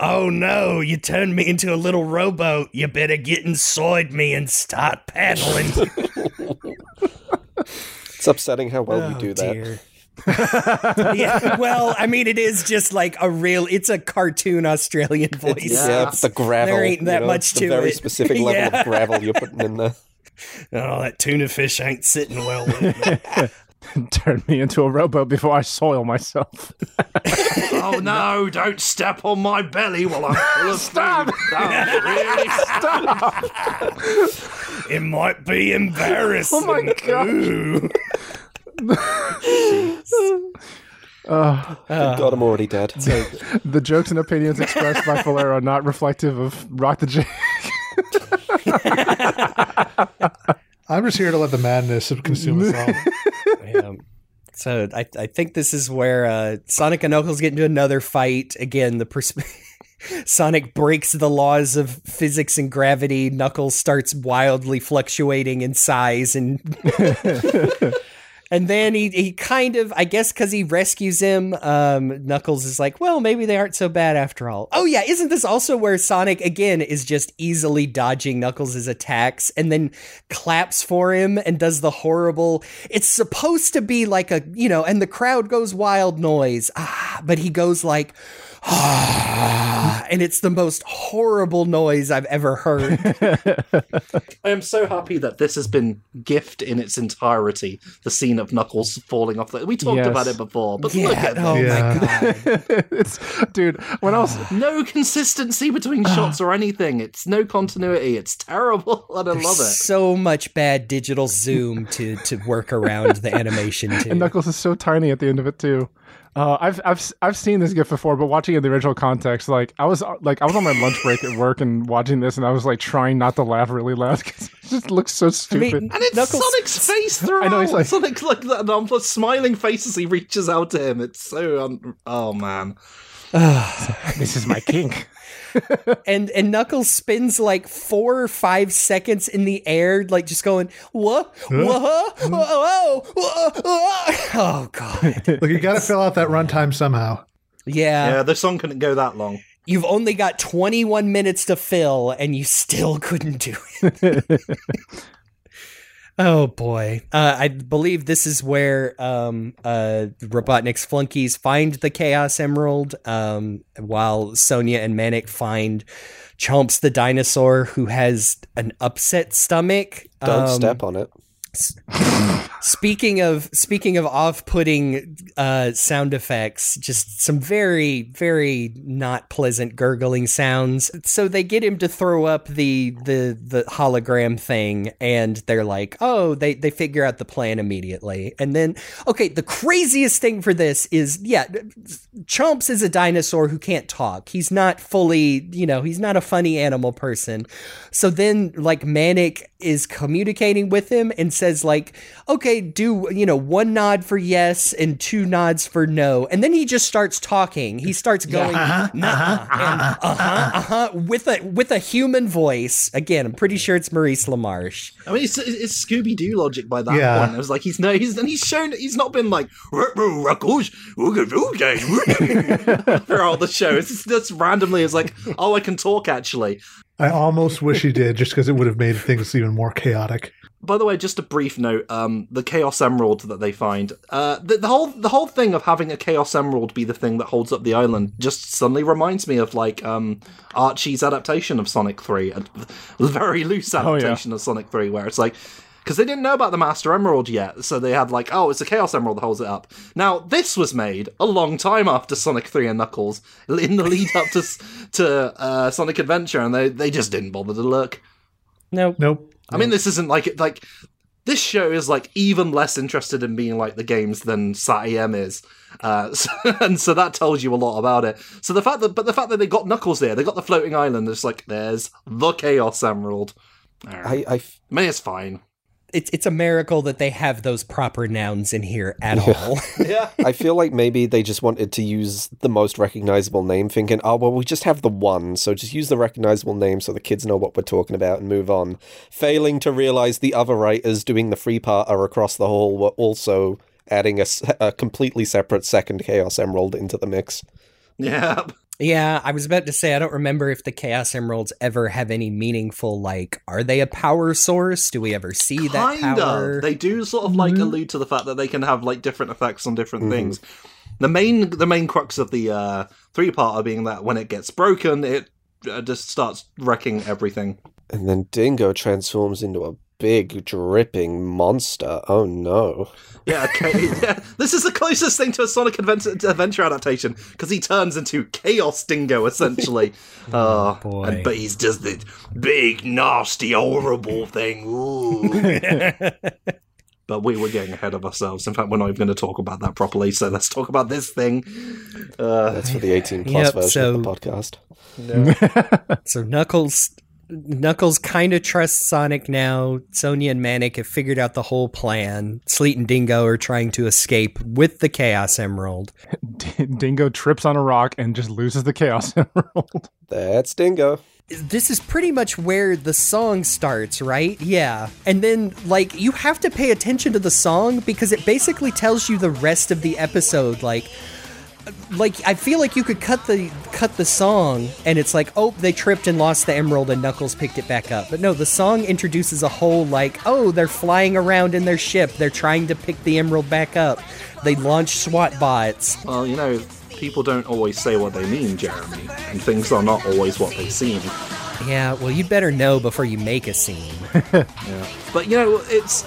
S4: oh no, you turned me into a little rowboat. You better get inside me and start paddling.
S5: It's upsetting how well we
S4: Oh,
S5: do that.
S4: dear. yeah, well, I mean, it is just like a real. It's a cartoon Australian voice.
S5: Yeah, it's the gravel.
S4: There ain't
S5: you
S4: that
S5: know,
S4: much
S5: the
S4: to
S5: very
S4: it.
S5: specific level
S4: Yeah.
S5: of gravel you're putting in there.
S4: Oh, that tuna fish ain't sitting well with me.
S2: Turn me into a rowboat before I soil myself.
S1: oh no! Don't step on my belly while I'm full of Stop! really stop!
S4: it might be embarrassing.
S2: Oh my God.
S4: Ooh.
S2: Uh,
S5: Thank God I'm already dead.
S2: the jokes and opinions expressed by Falero are not reflective of Rock the J.
S3: I'm just here to let the madness consume us all.
S4: Yeah. So I, I think this is where uh, Sonic and Knuckles get into another fight. Again, the pers- Sonic breaks the laws of physics and gravity. Knuckles starts wildly fluctuating in size and And then he, he kind of, I guess, because he rescues him, um, Knuckles is like, well, maybe they aren't so bad after all. Oh, yeah. Isn't this also where Sonic, again, is just easily dodging Knuckles' attacks and then claps for him and does the horrible, it's supposed to be like a, you know, and the crowd goes wild noise. Ah, but he goes like, and it's the most horrible noise I've ever heard.
S1: I am so happy that this has been gift in its entirety. The scene of Knuckles falling off. The- we talked
S2: Yes.
S1: about it before, but
S4: yeah.
S1: look at
S4: oh.
S3: Yeah.
S4: my God.
S2: it's dude. When I was
S1: No consistency between ah. shots or anything. It's no continuity. It's terrible, and I love it.
S4: So much bad digital zoom to to work around the animation too.
S2: and Knuckles is so tiny at the end of it too. Uh, I've I've I've seen this gif before, but watching it in the original context, like I was like I was on my lunch break at work and watching this, and I was like trying not to laugh really loud because it just looks so
S4: I
S2: stupid.
S4: mean,
S1: And it's
S4: Knuckles-
S1: Sonic's face throughout.
S2: I know, he's like-
S1: Sonic's like that um, smiling face as he reaches out to him. It's so un- oh man.
S2: this is my kink.
S4: And and Knuckles spins like four or five seconds in the air, like just going what, what, hmm? whoa, whoa, whoa. oh god,
S3: Look, you got to fill out that runtime somehow.
S4: yeah.
S1: Yeah, the song couldn't go that long.
S4: You've only got 21 minutes to fill, and you still couldn't do it. oh boy, uh, I believe this is where um, uh, Robotnik's flunkies find the Chaos Emerald, um, while Sonia and Manic find Chomps the dinosaur, who has an upset stomach.
S5: Don't
S4: Um,
S5: step on it.
S4: Speaking of speaking of off-putting uh, sound effects, just some very very not pleasant gurgling sounds. So they get him to throw up the the the hologram thing, and they're like, "Oh, they they figure out the plan immediately." And then, okay, the craziest thing for this is, yeah, Chomps is a dinosaur who can't talk. He's not fully, you know, he's not a funny animal person. So then, like, Manic is communicating with him and says, like, okay, do, you know, one nod for yes and two nods for no. And then he just starts talking. He starts going, nah, and uh-huh, uh-huh, with a, with a human voice. Again, I'm pretty sure it's Maurice LaMarche.
S1: I mean, it's, it's Scooby Doo logic by that
S3: Yeah.
S1: point. It was like he's no, he's and he's shown he's not been like Ruckles, throughout the show. It's just, just randomly. It's like, oh, I can talk actually.
S3: I almost wish he did, just because it would have made things even more chaotic.
S1: By the way, just a brief note: um, the Chaos Emerald that they find, uh, the, the whole the whole thing of having a Chaos Emerald be the thing that holds up the island, just suddenly reminds me of like um, Archie's adaptation of Sonic Three, a very loose
S2: yeah.
S1: adaptation of Sonic Three, where it's like. Because they didn't know about the Master Emerald yet, so they had like, oh, it's a Chaos Emerald that holds it up. Now, this was made a long time after Sonic 3 and Knuckles, in the lead up to to uh, Sonic Adventure, and they, they just didn't bother to look.
S4: No,
S3: Nope.
S1: I mean, this isn't like like this show is like even less interested in being like the games than Sat AM is, uh, so, and so that tells you a lot about it. So the fact that, but the fact that they got Knuckles there, they got the floating island. It's like there's the Chaos Emerald. Alright.
S5: I, I f-
S1: I mean, it's fine.
S4: It's, it's a miracle that they have those proper nouns in here at all.
S1: Yeah,
S5: I feel like maybe they just wanted to use the most recognizable name, thinking, oh, well, we just have the one, so just use the recognizable name so the kids know what we're talking about and move on. Failing to realize the other writers doing the free part are across the hall were also adding a completely separate second Chaos Emerald into the mix.
S1: yeah.
S4: Yeah, I was about to say I don't remember if the Chaos Emeralds ever have any meaningful like are they a power source? Do we ever see that
S1: Kinda. They do sort of like allude to the fact that they can have like different effects on different things. The main the main crux of the uh, three parter being that when it gets broken, it uh, just starts wrecking everything.
S5: And then Dingo transforms into a big, dripping monster. Oh no.
S1: Yeah, okay. yeah, this is the closest thing to a Sonic Adventure, Adventure adaptation because he turns into Chaos Dingo essentially. oh
S4: boy.
S1: and- but he's just the big, nasty, horrible thing. Ooh. but we were getting ahead of ourselves. In fact, we're not even going to talk about that properly. So let's talk about this thing. Uh,
S5: That's for the 18 plus
S4: Yep,
S5: version
S4: so-
S5: of the podcast.
S4: So Knuckles Knuckles kind of trusts Sonic now. Sonia and Manic have figured out the whole plan. Sleet and Dingo are trying to escape with the Chaos Emerald.
S2: D- Dingo trips on a rock and just loses the Chaos Emerald.
S5: That's Dingo.
S4: this is pretty much where the song starts, right? Yeah. And then, like, you have to pay attention to the song because it basically tells you the rest of the episode. Like, like I feel like you could cut the cut the song and it's like, oh, they tripped and lost the emerald and Knuckles picked it back up. But no, the song introduces a whole like, oh, they're flying around in their ship. They're trying to pick the emerald back up. They launch SWAT bots.
S1: Well, you know, people don't always say what they mean, Jeremy, and things are not always what they seem.
S4: Yeah, well, you'd better know before you make a scene.
S1: Yeah. But you know, it's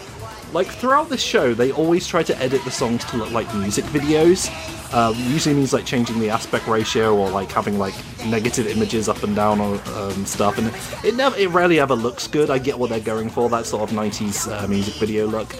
S1: like throughout this show, they always try to edit the songs to look like music videos. Um, usually means like changing the aspect ratio or like having like negative images up and down or um, stuff, and it never, it rarely ever looks good. I get what they're going for, that sort of '90s uh, music video look.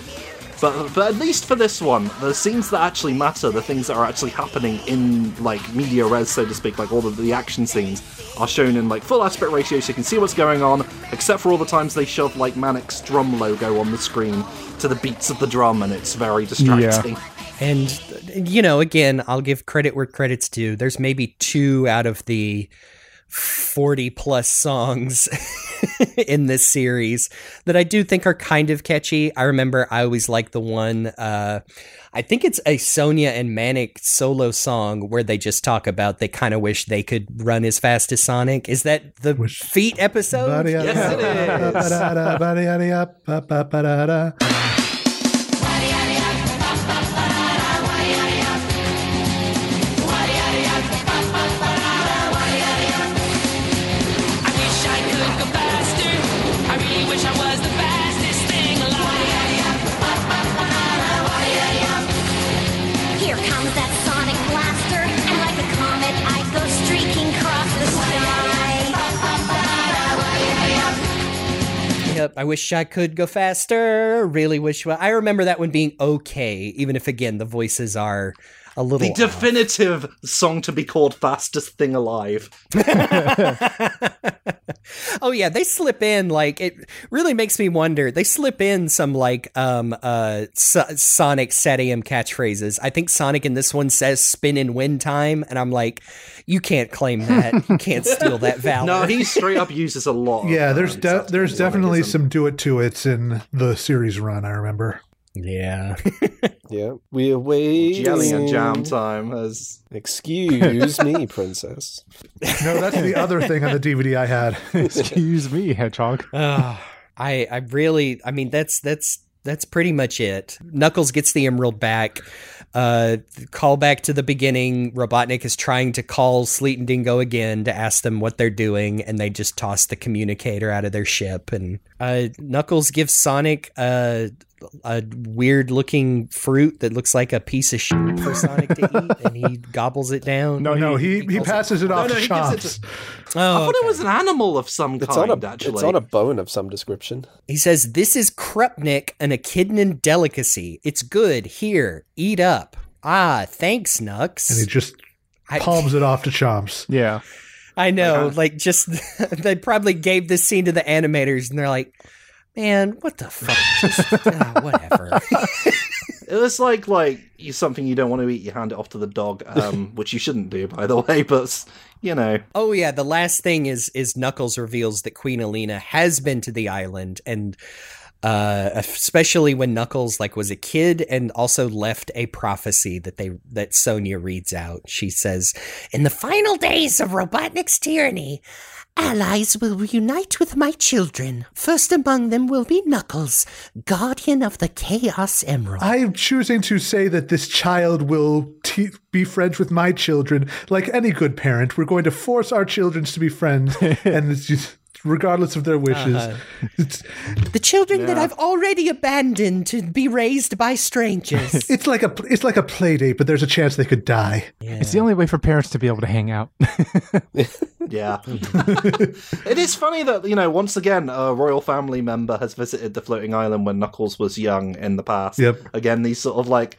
S1: But, but at least for this one, the scenes that actually matter, the things that are actually happening in like media res, so to speak, like all of the action scenes, are shown in like full aspect ratio, so you can see what's going on. Except for all the times they shove like Manic's drum logo on the screen to the beats of the drum, and it's very distracting. Yeah.
S4: And you know, again, I'll give credit where credit's due. There's maybe two out of the 40 plus songs in this series that I do think are kind of catchy. I remember I always liked the one uh I think it's a Sonia and Manic solo song where they just talk about they kind of wish they could run as fast as Sonic. Is that the feet episode?
S1: Yes, it is.
S11: I wish I could go faster. Really wish I
S4: remember that one being okay, even if again the voices are a little
S1: The definitive song to be called "Fastest Thing Alive."
S4: oh yeah, they slip in like it really makes me wonder. They slip in some like um uh so- Sonic Sat AM catchphrases. I think Sonic in this one says "spin in wind time," and I'm like, you can't claim that. You can't steal that valor.
S1: No, he straight up uses a lot. of,
S3: Yeah, there's
S1: um,
S3: de- there's definitely some do it to it's in the series run. I remember.
S4: Yeah.
S5: Yeah, we're waiting.
S1: Jelly and jam time as
S5: Excuse me, princess.
S3: No, that's the other thing on the DVD I had.
S2: Excuse me, Hedgehog.
S4: Ah, I I really I mean that's that's that's pretty much it. Knuckles gets the emerald back. Uh, call back to the beginning. Robotnik is trying to call Sleet and Dingo again to ask them what they're doing, and they just toss the communicator out of their ship. And uh, Knuckles gives Sonic a, a weird looking fruit that looks like a piece of shit for Sonic to eat, and he gobbles it down.
S3: No, no, he he
S4: calls
S3: passes it
S1: No,
S3: off
S1: no,
S3: to
S1: he gives it
S3: Chomps.
S1: I
S4: Oh,
S1: thought it was an animal of some
S5: It's
S1: kind.
S5: on a
S1: actually,
S5: it's on a bone of some description.
S4: He says, This is Krupnik, an echidnan delicacy. It's good. Here, eat up. Ah, thanks, Knux.
S3: and he just
S4: I-
S3: palms it off to Chomps.
S2: Yeah.
S4: I know, like, just, they probably gave this scene to the animators, and they're like, man, what the fuck? Just, ah, whatever.
S1: It was like like you something you don't want to eat. You hand it off to the dog, um, which you shouldn't do, by the way. But you know,
S4: oh, yeah, the last thing is is Knuckles reveals that Queen Aleena has been to the island, and uh especially when knuckles like was a kid and also left a prophecy that they that sonia reads out. She says in the final days of robotnik's tyranny allies will unite with my children. First among them will be knuckles guardian of the chaos emerald.
S3: I'm choosing to say that this child will te- be friends with my children. Like any good parent, we're going to force our children to be friends, and it's just regardless of their wishes.
S4: Uh-huh. The children that i've already abandoned to be raised by strangers
S3: it's like a it's like a play date, but there's a chance they could die.
S2: It's the only way for parents to be able to hang out.
S1: yeah. it is funny that you know once again a royal family member has visited the floating island when Knuckles was young in the past.
S3: Yep.
S1: Again, these sort of like.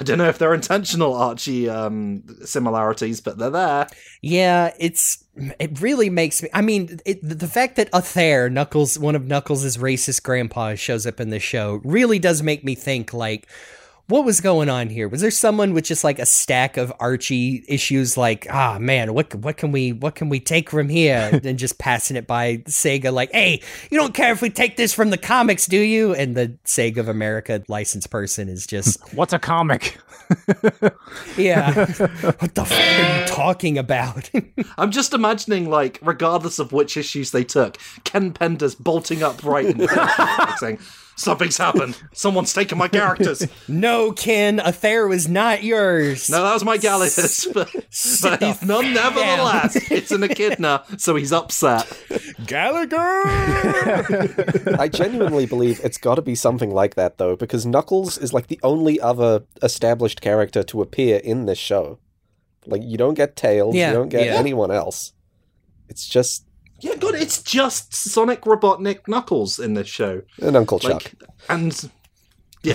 S1: I don't know if they're intentional Archie um, similarities, but they're there.
S4: Yeah, it's it really makes me. I mean, it, the fact that Athair, Knuckles, one of Knuckles' racist grandpas, shows up in the show really does make me think like. What was going on here? Was there someone with just like a stack of Archie issues like, ah man, what what can we what can we take from here? and just passing it by Sega like, hey, you don't care if we take this from the comics, do you? And the Sega of America licensed person is just
S2: What's a comic?
S4: Yeah. what the fuck are you talking about?
S1: I'm just imagining, like, regardless of which issues they took, Ken Penders bolting upright and like, saying, Something's happened. Someone's taken my characters.
S4: no, Ken, Athair was not yours.
S1: No, that was my Gallius. But, but he's none, nevertheless. It's an echidna, so he's upset.
S4: Gallagher!
S5: I genuinely believe it's got to be something like that, though, because Knuckles is like the only other established character to appear in this show. Like, you don't get Tails,
S4: Yeah,
S5: you don't get
S4: yeah.
S5: anyone else. It's just
S1: Yeah, God, it's just Sonic Robotnik Knuckles in this show.
S5: and Uncle
S1: Like,
S5: Chuck.
S1: and yeah,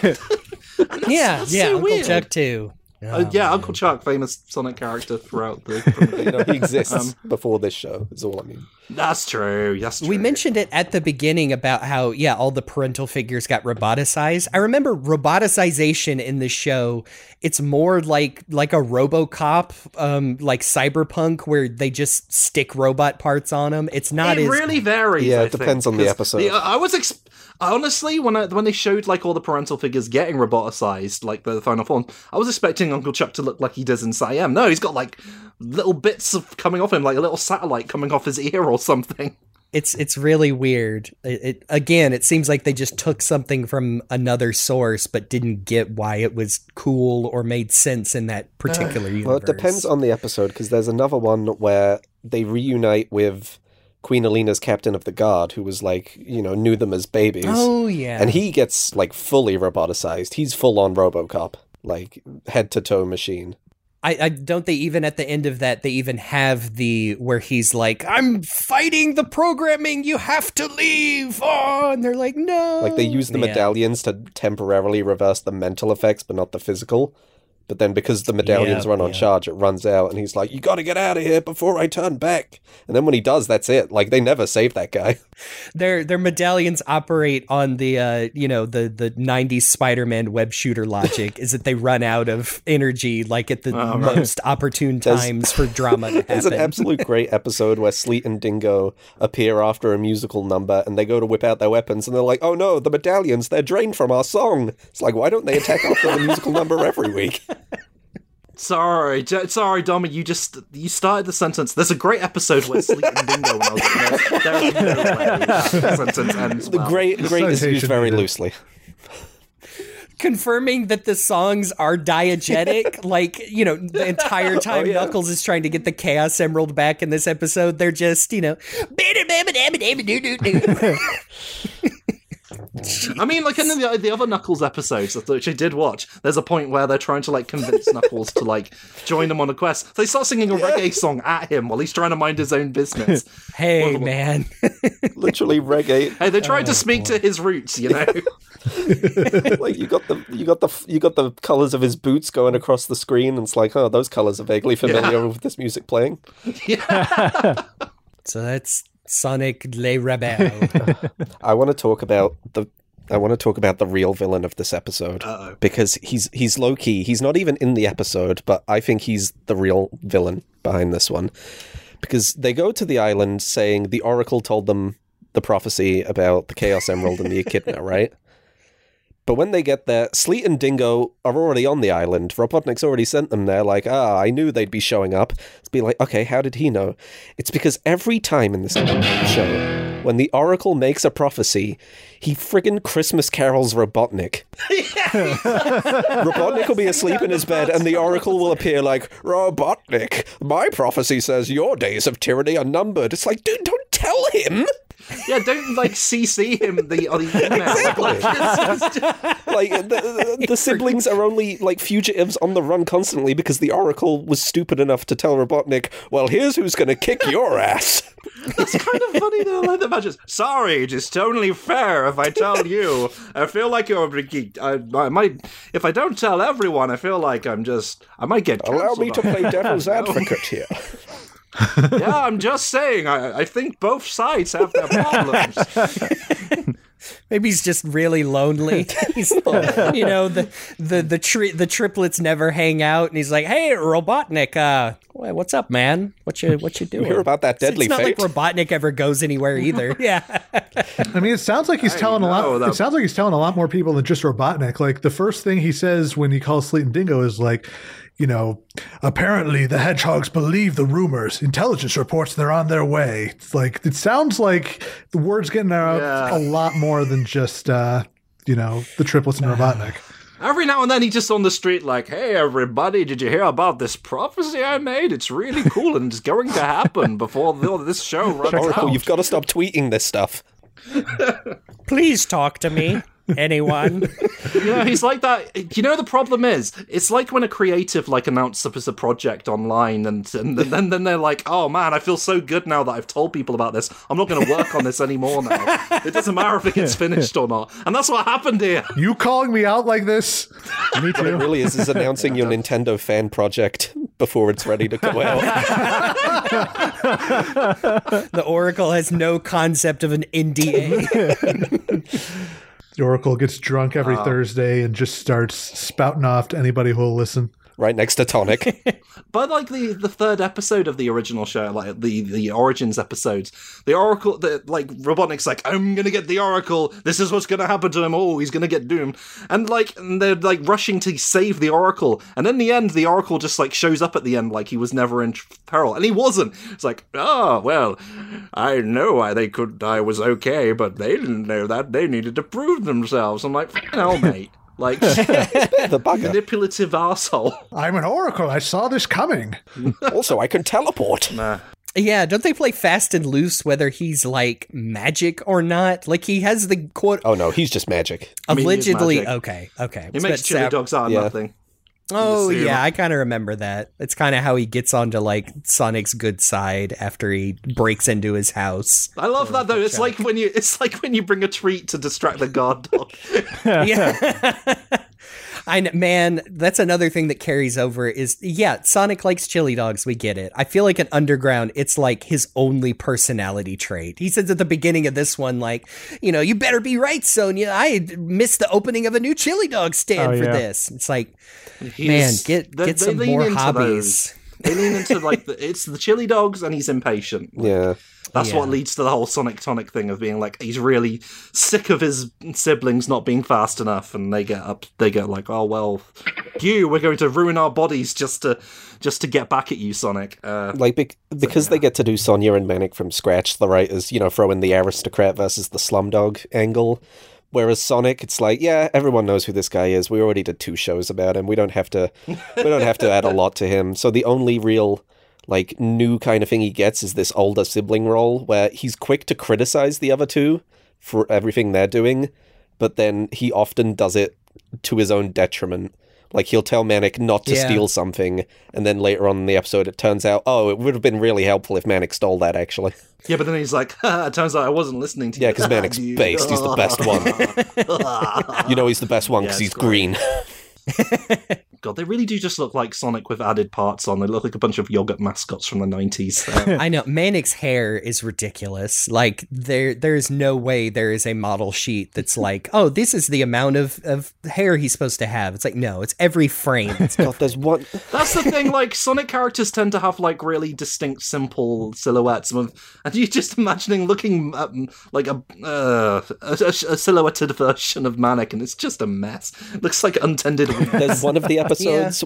S4: yeah,
S1: that's
S4: yeah,
S1: so
S4: Uncle
S1: weird.
S4: Chuck too.
S1: Uh, yeah, Uncle Chuck, famous Sonic character throughout the.
S5: You know, he exists
S1: Um,
S5: before this show, is all I mean.
S1: That's true. That's true.
S4: We mentioned it at the beginning about how, yeah, all the parental figures got roboticized. I remember roboticization in the show. It's more like like a RoboCop, um, like Cyberpunk, where they just stick robot parts on them. It's not
S1: it
S4: as
S1: really varies.
S5: Yeah,
S1: I
S5: it depends
S1: think,
S5: on the episode.
S1: I was ex- honestly when I, when they showed like all the parental figures getting roboticized, like the final form, I was expecting Uncle Chuck to look like he does in Sat AM. No, he's got like little bits of coming off him, like a little satellite coming off his ear or something.
S4: it's it's really weird. It, it again, it seems like they just took something from another source, but didn't get why it was cool or made sense in that particular universe.
S5: Well, it depends on the episode, because there's another one where they reunite with Queen Aleena's captain of the guard, who was like, you know, knew them as babies.
S4: Oh yeah,
S5: And he gets like fully roboticized. He's full on Robocop, like head to toe machine.
S4: I, I don't they even at the end of that they even have the where he's like I'm fighting the programming you have to leave oh and they're like no
S5: Like they use the
S4: Yeah.
S5: medallions to temporarily reverse the mental effects, but not the physical. But then because the medallions
S4: Yeah,
S5: run on
S4: yeah.
S5: charge, it runs out, and he's like, "You got to get out of here before I turn back." And then when he does, that's it. Like they never save that guy.
S4: their their medallions operate on the uh you know the the 90s Spider-Man web shooter logic is that they run out of energy like at the
S1: Oh, right.
S4: most opportune
S5: There's-
S4: times for drama to
S5: There's an absolute great episode where Sleet and Dingo appear after a musical number, and they go to whip out their weapons, and they're like, "Oh no, the medallions—they're drained from our song." It's like, why don't they attack after the musical number every week?
S1: Sorry, J- sorry, Dommy. You just you started the sentence. There's a great episode where Sleet and Dingo. When I was like, no, there is no way that sentence ends
S5: The
S1: well.
S5: great, great is used very
S3: needed.
S5: loosely.
S4: confirming that the songs are diegetic like you know the entire oh, time
S5: yeah.
S4: knuckles is trying to get the chaos emerald back in this episode they're just you know
S1: I mean, like in the, the other Knuckles episodes, which I did watch, there's a point where they're trying to like convince Knuckles to like join them on a quest. So They start singing a reggae song at him while he's trying to mind his own business.
S4: hey man
S5: Literally reggae.
S1: Hey, they're tried to oh, speak to his roots, you know.
S5: like you got the you got the you got the colors of his boots going across the screen, and it's like, oh, those colors are vaguely familiar with this music playing. Yeah.
S4: so that's Sonic le Rebelle
S5: I want to talk about the I want to talk about the real villain of this episode
S1: Uh-oh.
S5: because he's he's low key. He's not even in the episode, but I think he's the real villain behind this one. Because they go to the island saying the oracle told them the prophecy about the Chaos Emerald and the Echidna, right? But when they get there, Sleet and Dingo are already on the island. Robotnik's already sent them there, like, ah, I knew they'd be showing up. It's be like, okay, how did he know? It's because every time in this show, when the Oracle makes a prophecy, he friggin' Christmas carols Robotnik. Robotnik will be asleep in his bed, and the Oracle will appear like, Robotnik, my prophecy says your days of tyranny are numbered. It's like, dude, don't tell him!
S1: Yeah, don't like CC him the on the email. Like, it's- it's just-
S5: like the, the, the siblings are only like fugitives on the run constantly because the oracle was stupid enough to tell robotnik well here's who's gonna kick your ass
S1: it's kind of funny though. Like the matches. Sorry, it is only fair if I tell you. I feel like you're. a I, I might. If I don't tell everyone, I feel like I'm just. I might get.
S5: allow me to play devil's advocate here
S1: yeah, I'm just saying. I, I think both sides have their problems.
S4: Maybe he's just really lonely. He's, you know, the the the tri- the triplets never hang out, and he's like, "Hey, Robotnik, uh, what's up, man? What you what you doing?"
S5: hear about that deadly
S4: It's not
S5: fate?
S4: like Robotnik ever goes anywhere either. yeah,
S3: I mean, it sounds like he's telling a lot.
S1: that-
S3: It sounds like he's telling a lot more people than just Robotnik. Like the first thing he says when he calls Sleet and Dingo is like, you know, apparently the hedgehogs believe the rumors. Intelligence reports they're on their way. It's like it sounds like the word's getting out
S1: Yeah.
S3: a lot more than just uh, you know the triplets and Robotnik.
S1: Every now and then, he's just on the street, like, "Hey, everybody, did you hear about this prophecy I made? It's really cool, and it's going to happen before the, this show runs
S5: Oracle,
S1: out."
S5: you've got to stop tweeting this stuff.
S4: please talk to me, anyone.
S1: You know, he's like that. You know, the problem is, it's like when a creative like announces a project online, and and then then they're like, "Oh man, I feel so good now that I've told people about this. I'm not going to work on this anymore now. It doesn't matter if it gets finished or not." And that's what happened here.
S3: You calling me out like this?
S2: Me
S5: What it really is is announcing your Nintendo fan project before it's ready to go out.
S4: The Oracle has no concept of an NDA.
S3: The Oracle gets drunk every uh, Thursday and just starts spouting off to anybody who'll listen.
S5: Right next to Tonic.
S1: But like the the third episode of the original show, like the the Origins episodes, the Oracle, the like Robotnik's like, I'm gonna get the Oracle. This is what's gonna happen to him. Oh, he's gonna get doomed. And like and they're like rushing to save the Oracle, and in the end, the Oracle just like shows up at the end like he was never in peril, and he wasn't. It's like, oh well, I know I they could I was okay, but they didn't know that. They needed to prove themselves. I'm like, hell, mate. Like
S5: the bugger.
S1: manipulative asshole.
S3: I'm an Oracle. I saw this coming.
S5: Also, I can teleport.
S4: yeah, don't they play fast and loose whether he's like magic or not? Like he has the quote
S5: Oh no, he's just magic.
S1: mean, he is
S4: allegedly.
S1: magic.
S4: Okay, okay.
S1: He
S4: It's
S1: makes
S4: about
S1: chili
S4: Sap-
S1: dogs out of
S5: Yeah.
S1: nothing.
S4: Oh yeah, I kind of remember that. It's kind of how he gets onto like Sonic's good side after he breaks into his house.
S1: I love that though. It's like when you it's like when you bring a treat to distract the guard dog.
S4: yeah. I kn- man, that's another thing that carries over is yeah, Sonic likes chili dogs, we get it. I feel like an Underground, it's like his only personality trait. He says at the beginning of this one, like, you know, you better be right, Sonia. I missed the opening of a new chili dog stand
S2: Oh,
S4: for
S2: yeah.
S4: this. It's like, man, get
S1: they-
S4: get
S1: they
S4: some more hobbies.
S1: those. They lean into like the, it's the chili dogs and he's impatient.
S5: Yeah.
S1: That's what leads to the whole Sonic Tonic thing of being like he's really sick of his siblings not being fast enough, and they get up, they get like, oh well, you, we're going to ruin our bodies just to just to get back at you, Sonic. Uh,
S5: Like bec- because they get to do Sonia and Manic from scratch, the writers, you know, throw in the aristocrat versus the slumdog angle. Whereas Sonic, it's like, yeah, everyone knows who this guy is. We already did two shows about him. We don't have to we don't have to add a lot to him. So the only real like new kind of thing he gets is this older sibling role where he's quick to criticize the other two for everything they're doing, but then he often does it to his own detriment. Like he'll tell Manic not to
S4: Yeah.
S5: steal something, and then later on in the episode, it turns out, oh, it would have been really helpful if Manic stole that. Actually,
S1: yeah, but then he's like, it turns out I wasn't listening to
S5: yeah,
S1: you.
S5: Yeah, because Manic's based. He's the best one. you know, he's the best one because
S1: Yeah,
S5: he's
S1: great.
S5: green.
S1: God, they really do just look like Sonic with added parts on. They look like a bunch of yogurt mascots from the nineties.
S4: I know Manic's hair is ridiculous. Like there, there is no way there is a model sheet that's like, oh, this is the amount of, of hair he's supposed to have. It's like no, it's every frame. It's-
S5: God, there's one.
S1: That's the thing. Like Sonic characters tend to have like really distinct, simple silhouettes, and and you just imagining looking um, like a, uh, a a silhouetted version of Manic, and it's just a mess. It looks like untended.
S5: There's one of the episodes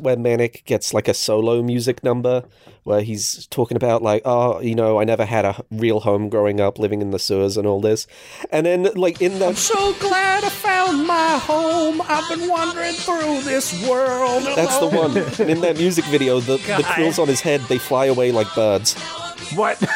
S5: where Manic gets like a solo music number where he's talking about like, oh, you know, I never had a real home growing up, living in the sewers and all this, and then like in the I'm
S4: so glad I found my home. I've been wandering through this world. Alone.
S5: that's the one. And in that music video, the the
S4: God.
S5: quills on his head they fly away like birds,
S2: What?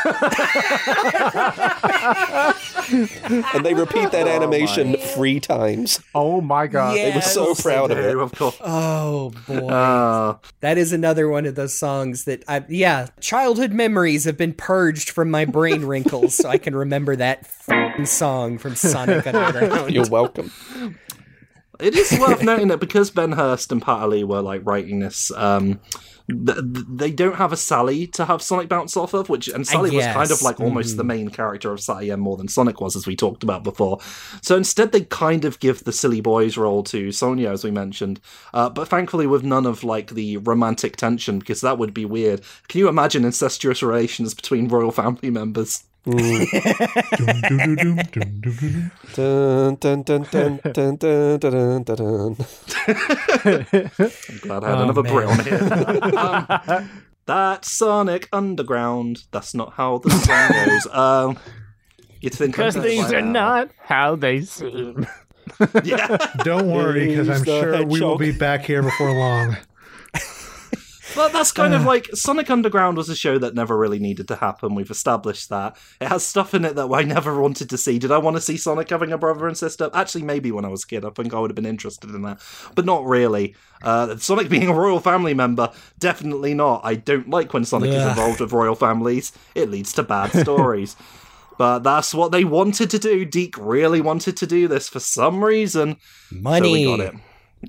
S5: and they repeat that animation three times.
S2: oh my god.
S5: They were so proud of it.
S1: Of course.
S4: Oh boy.
S1: Uh,
S4: That is another one of those songs that I yeah, childhood memories have been purged from my brain wrinkles so I can remember that f***ing song from Sonic Underground.
S5: You're welcome.
S1: It is worth noting that because Ben Hurst and Pat Allee were like writing this, um, th- th- they don't have a Sally to have Sonic bounce off of, which and Sally was kind of like almost
S4: Mhm.
S1: the main character of Sat AM more than Sonic was, as we talked about before. So instead, they kind of give the silly boys role to Sonia, as we mentioned, uh, but thankfully with none of like the romantic tension, because that would be weird. Can you imagine incestuous relations between royal family members? I'm glad I had
S5: Oh,
S1: another
S5: man.
S1: Brit on here. um, that's Sonic Underground. That's not how the song goes. Um, you'd think
S2: Because things are not how they seem. Yeah.
S3: Don't worry, because I'm sure we will be back here before long.
S1: But that's kind of like Sonic Underground was a show that never really needed to happen. We've established that. It has stuff in it that I never wanted to see. Did I want to see Sonic having a brother and sister? Actually, maybe when I was a kid, I think I would have been interested in that. But not really. Uh, Sonic being a royal family member, definitely not. I don't like when Sonic is involved with royal families. It leads to bad stories. But that's what they wanted to do. DIC really wanted to do this for some reason.
S4: Money.
S1: So we got it.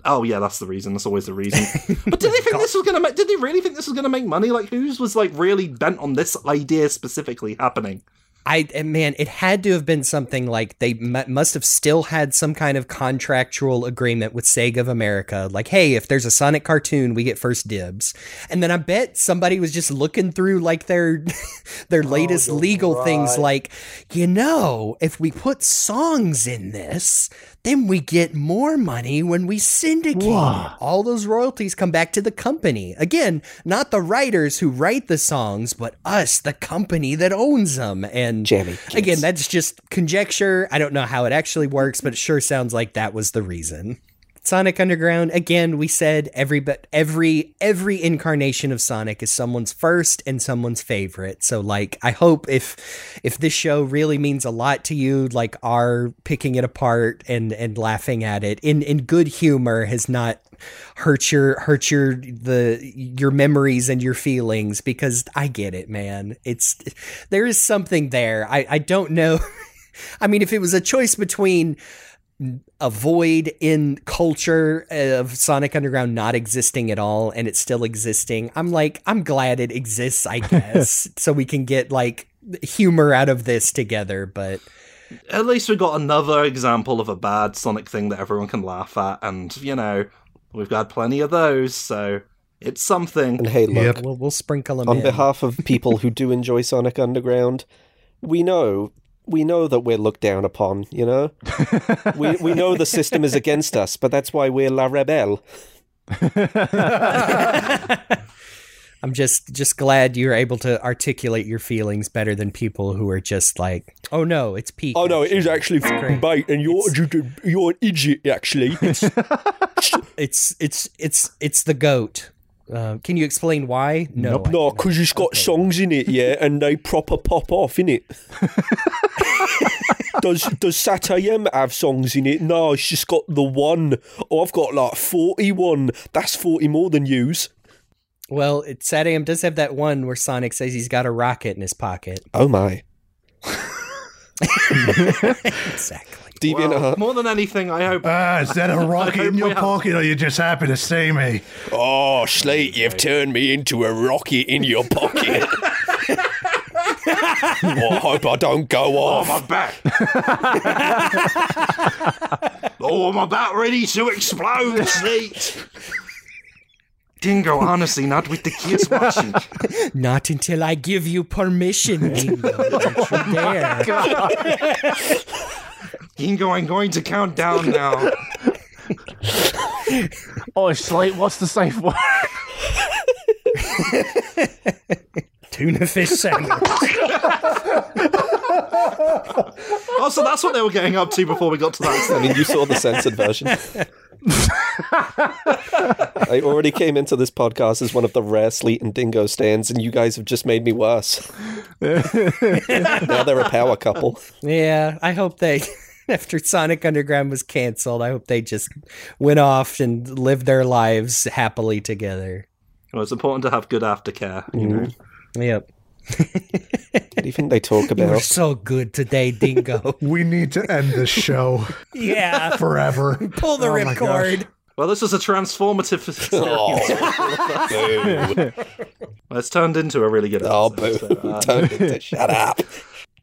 S1: Oh yeah, that's the reason. That's always the reason. But did they think this was gonna make? Did they really think this was gonna make money? Like, whose was like really bent on this idea specifically happening?
S4: I and man, it had to have been something like they m- must have still had some kind of contractual agreement with Sega of America. Like, hey, if there's a Sonic cartoon, we get first dibs. And then I bet somebody was just looking through like their their oh, latest legal things. Like, you know, if we put songs in this, then we get more money when we syndicate. it. All those royalties come back to the company. Again, not the writers who write the songs, but us, the company that owns them. And
S5: Jammy.
S4: again, that's just conjecture. I don't know how it actually works, but it sure sounds like that was the reason. Sonic Underground, again, we said every but every every incarnation of Sonic is someone's first and someone's favorite. So like I hope if if this show really means a lot to you, like our picking it apart and and laughing at it in in good humor has not hurt your hurt your the your memories and your feelings because I get it, man. It's there is something there. I I don't know. I mean, if it was a choice between a void in culture of Sonic Underground not existing at all and it still existing, I'm like, I'm glad it exists, I guess, so we can get like humor out of this together. But
S1: At least we got another example of a bad Sonic thing that everyone can laugh at, and you know we've got plenty of those, so it's something.
S5: And hey, look,
S4: we'll, we'll sprinkle them
S5: on
S4: in.
S5: behalf of people who do enjoy Sonic Underground, we know we know that we're looked down upon. You know, we we know the system is against us, but that's why we're La Rebelle.
S4: I'm just just glad you're able to articulate your feelings better than people who are just like, oh no, it's peak.
S5: Oh no, it is actually
S4: great.
S5: bait, and you're you're an idiot. Actually,
S4: It's it's it's it's the goat. Uh, can you explain why? No, I
S5: no, because it's got songs in it, yeah, and they proper pop off in it. does does Sat AM have songs in it? No, it's just got the one. Oh, I've got like forty one. That's forty more than yous.
S4: Well, it, Sat AM does have that one where Sonic says he's got a rocket in his pocket.
S5: Oh my.
S4: exactly.
S5: Deviant
S1: Well,
S5: Art.
S1: more than anything, I hope.
S3: Ah, is that a rocket in
S1: we
S3: your
S1: have-
S3: pocket, or you just happy to see me?
S5: Oh, Sleet, you've turned me into a rocket in your pocket. oh, I hope I don't go
S1: Oh,
S5: off.
S1: my back! oh, I'm about ready to explode, Sleet! Dingo, honestly, not with the kids watching.
S4: Not until I give you permission, Dingo. Don't you dare.
S1: Dingo, I'm going to count down now.
S2: Oh, Sleet, what's the safe word?
S4: Tuna fish sandwich.
S1: Oh, so that's what they were getting up to before we got to that.
S5: I mean, you saw the censored version. I already came into this podcast as one of the rare Sleet and Dingo stands, and you guys have just made me worse. now they're a power couple.
S4: Yeah, I hope they. After Sonic Underground was canceled, I hope they just went off and lived their lives happily together.
S1: Well, it's important to have good aftercare, you know.
S4: Yep.
S5: What do you think they talk
S4: You were
S5: about?
S4: so good today, Dingo.
S3: We need to end this show
S4: yeah.
S3: forever.
S4: Pull the
S3: Oh
S4: ripcord.
S1: Well, this was a transformative experience. well, it's turned into a really good
S5: Oh,
S1: episode.
S5: boo.
S1: so, uh,
S5: Turned into- Shut up.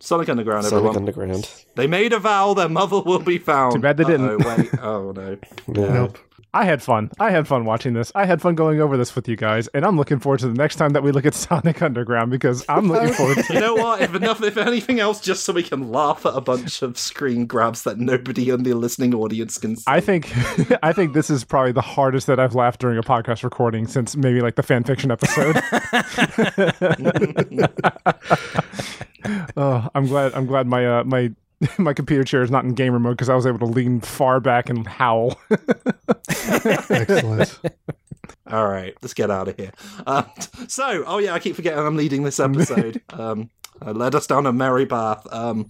S1: Sonic Underground,
S5: Sonic
S1: everyone.
S5: Underground.
S1: They made a vow their mother will be found.
S2: Too bad they didn't.
S1: Oh wait. Oh no.
S5: Yeah.
S3: Nope.
S2: I had fun. I had fun watching this. I had fun going over this with you guys, and I'm looking forward to the next time that we look at Sonic Underground because I'm looking forward to.
S1: You know what? If enough, if anything else, just so we can laugh at a bunch of screen grabs that nobody in the listening audience can see.
S2: I think, I think this is probably the hardest that I've laughed during a podcast recording since maybe like the fan fiction episode. Oh, I'm glad. I'm glad my uh, my my computer chair is not in gamer mode because I was able to lean far back and howl.
S3: Excellent.
S1: All right, let's get out of here. Um, so, oh yeah, I keep forgetting I'm leading this episode. um, I led us down a merry path. Um,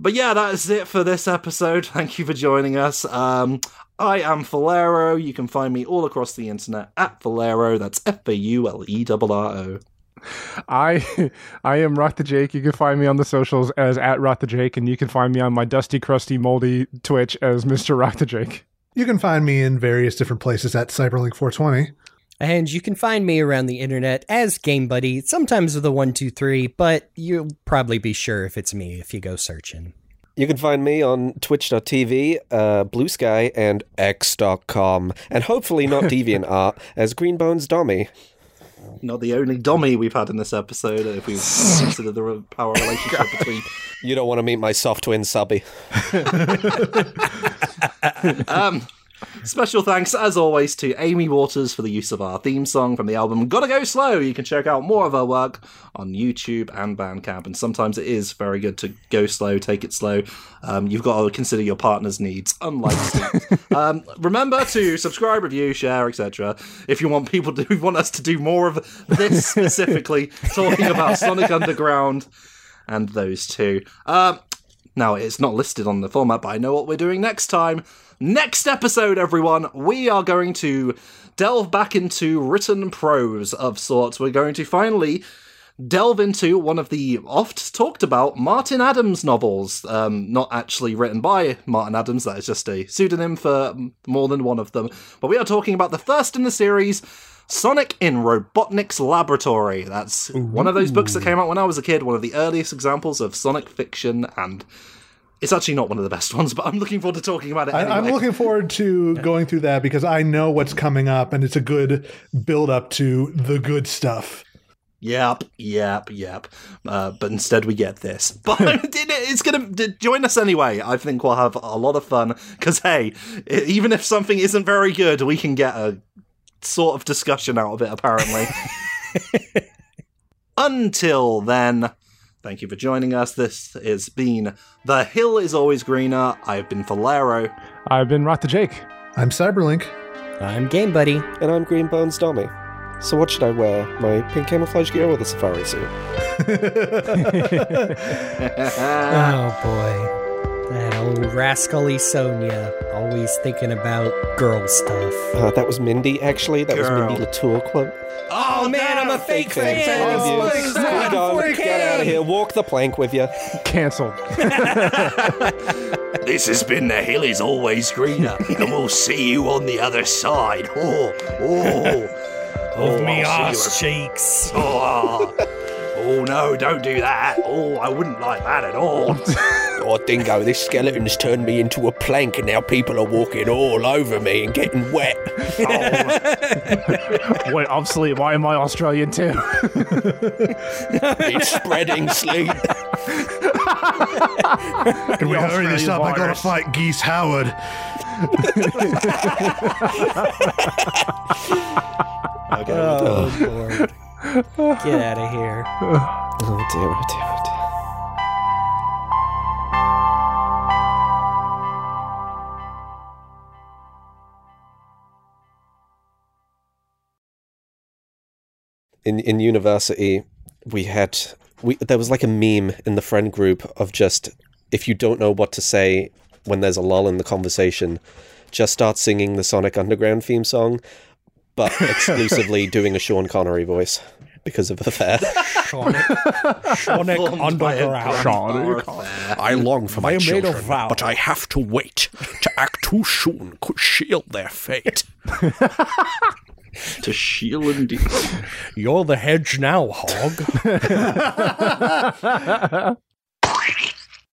S1: but yeah, that is it for this episode. Thank you for joining us. Um, I am Faulerro. You can find me all across the internet at Faulerro. That's F A U L E R R O.
S2: I I am Rock the Jake. You can find me on the socials as at Rock the Jake, and you can find me on my dusty, crusty, moldy Twitch as Mr. Rock the Jake.
S3: You can find me in various different places at Cyberlink420.
S4: And you can find me around the internet as Game Buddy, sometimes with a one, two, three, but you'll probably be sure if it's me if you go searching.
S5: You can find me on twitch.tv, uh, Blue Sky, and x.com, and hopefully not DeviantArt as Green Bones Dommy.
S1: Not the only dummy we've had in this episode, if we consider the power relationship between.
S5: You don't want to meet my soft twin subby.
S1: Um, special thanks, as always, to Amie Waters for the use of our theme song from the album Gotta Go Slow. You can check out more of her work on YouTube and Bandcamp, and sometimes it is very good to go slow, take it slow. Um, you've got to consider your partner's needs, unlike um, remember to subscribe, review, share, etc. If you want people to want us to do more of this specifically, talking about Sonic Underground and those two. Um, now, it's not listed on the format, but I know what we're doing next time. Next episode, everyone, we are going to delve back into written prose of sorts. We're going to finally delve into one of the oft talked about Martin Adams novels. Um, not actually written by Martin Adams, that is just a pseudonym for more than one of them. But we are talking about the first in the series. Sonic in Robotnik's Laboratory. That's one of those books that came out when I was a kid, one of the earliest examples of Sonic fiction, and it's actually not one of the best ones, but I'm looking forward to talking about it
S3: I,
S1: anyway.
S3: I'm looking forward to going through that because I know what's coming up, and it's a good build up to the good stuff.
S1: Yep, yep, yep. Uh, but instead, we get this. But it's going to join us anyway. I think we'll have a lot of fun because, hey, even if something isn't very good, we can get a sort of discussion out of it, apparently. Until then, thank you for joining us. This has been The Hill is Always Greener. I've been Faulerro.
S2: I've been Rock the Jake.
S3: I'm Cyberlink.
S4: I'm Game Buddy.
S5: And I'm Green Bones Dommy. So what should I wear? My pink camouflage gear or the safari suit?
S4: Oh boy. That old rascally Sonia, always thinking about girl stuff.
S5: Uh, that was Mindy, actually. That
S1: Girl.
S5: was Mindy Latour quote.
S4: Oh man, I'm a fake fan.
S5: fan of you.
S4: It's not
S5: Be gone.
S4: 4K.
S5: Get out of here. Walk the plank with you.
S2: Cancelled.
S10: This has been The Hill is Always Greener, and we'll see you on the other side. Oh, oh.
S4: Of
S10: Oh,
S4: me
S10: I'll
S4: ass cheeks.
S10: Oh, oh no, don't do that. Oh, I wouldn't like that at all.
S5: Oh, Dingo, this skeleton's turned me into a plank, and now people are walking all over me and getting wet.
S2: Wait, I'm Sleet. Why am I Australian too?
S5: it's spreading Sleet.
S3: Can we hurry this up? I gotta fight Geese Howard.
S1: Okay.
S4: Oh lord. Get out of here.
S5: Oh dear, oh dear, oh dear. In in university, we had we there was like a meme in the friend group of just if you don't know what to say when there's a lull in the conversation, just start singing the Sonic Underground theme song, but exclusively doing a Sean Connery voice.
S12: because of that.
S4: Sonic, Sonic
S1: Formed by a
S4: Underground.
S1: grandfather.
S5: I long for my
S4: They made
S5: children, but I have to wait. To act too soon could shield their fate.
S1: To shield indeed.
S4: You're the hedge now, hog.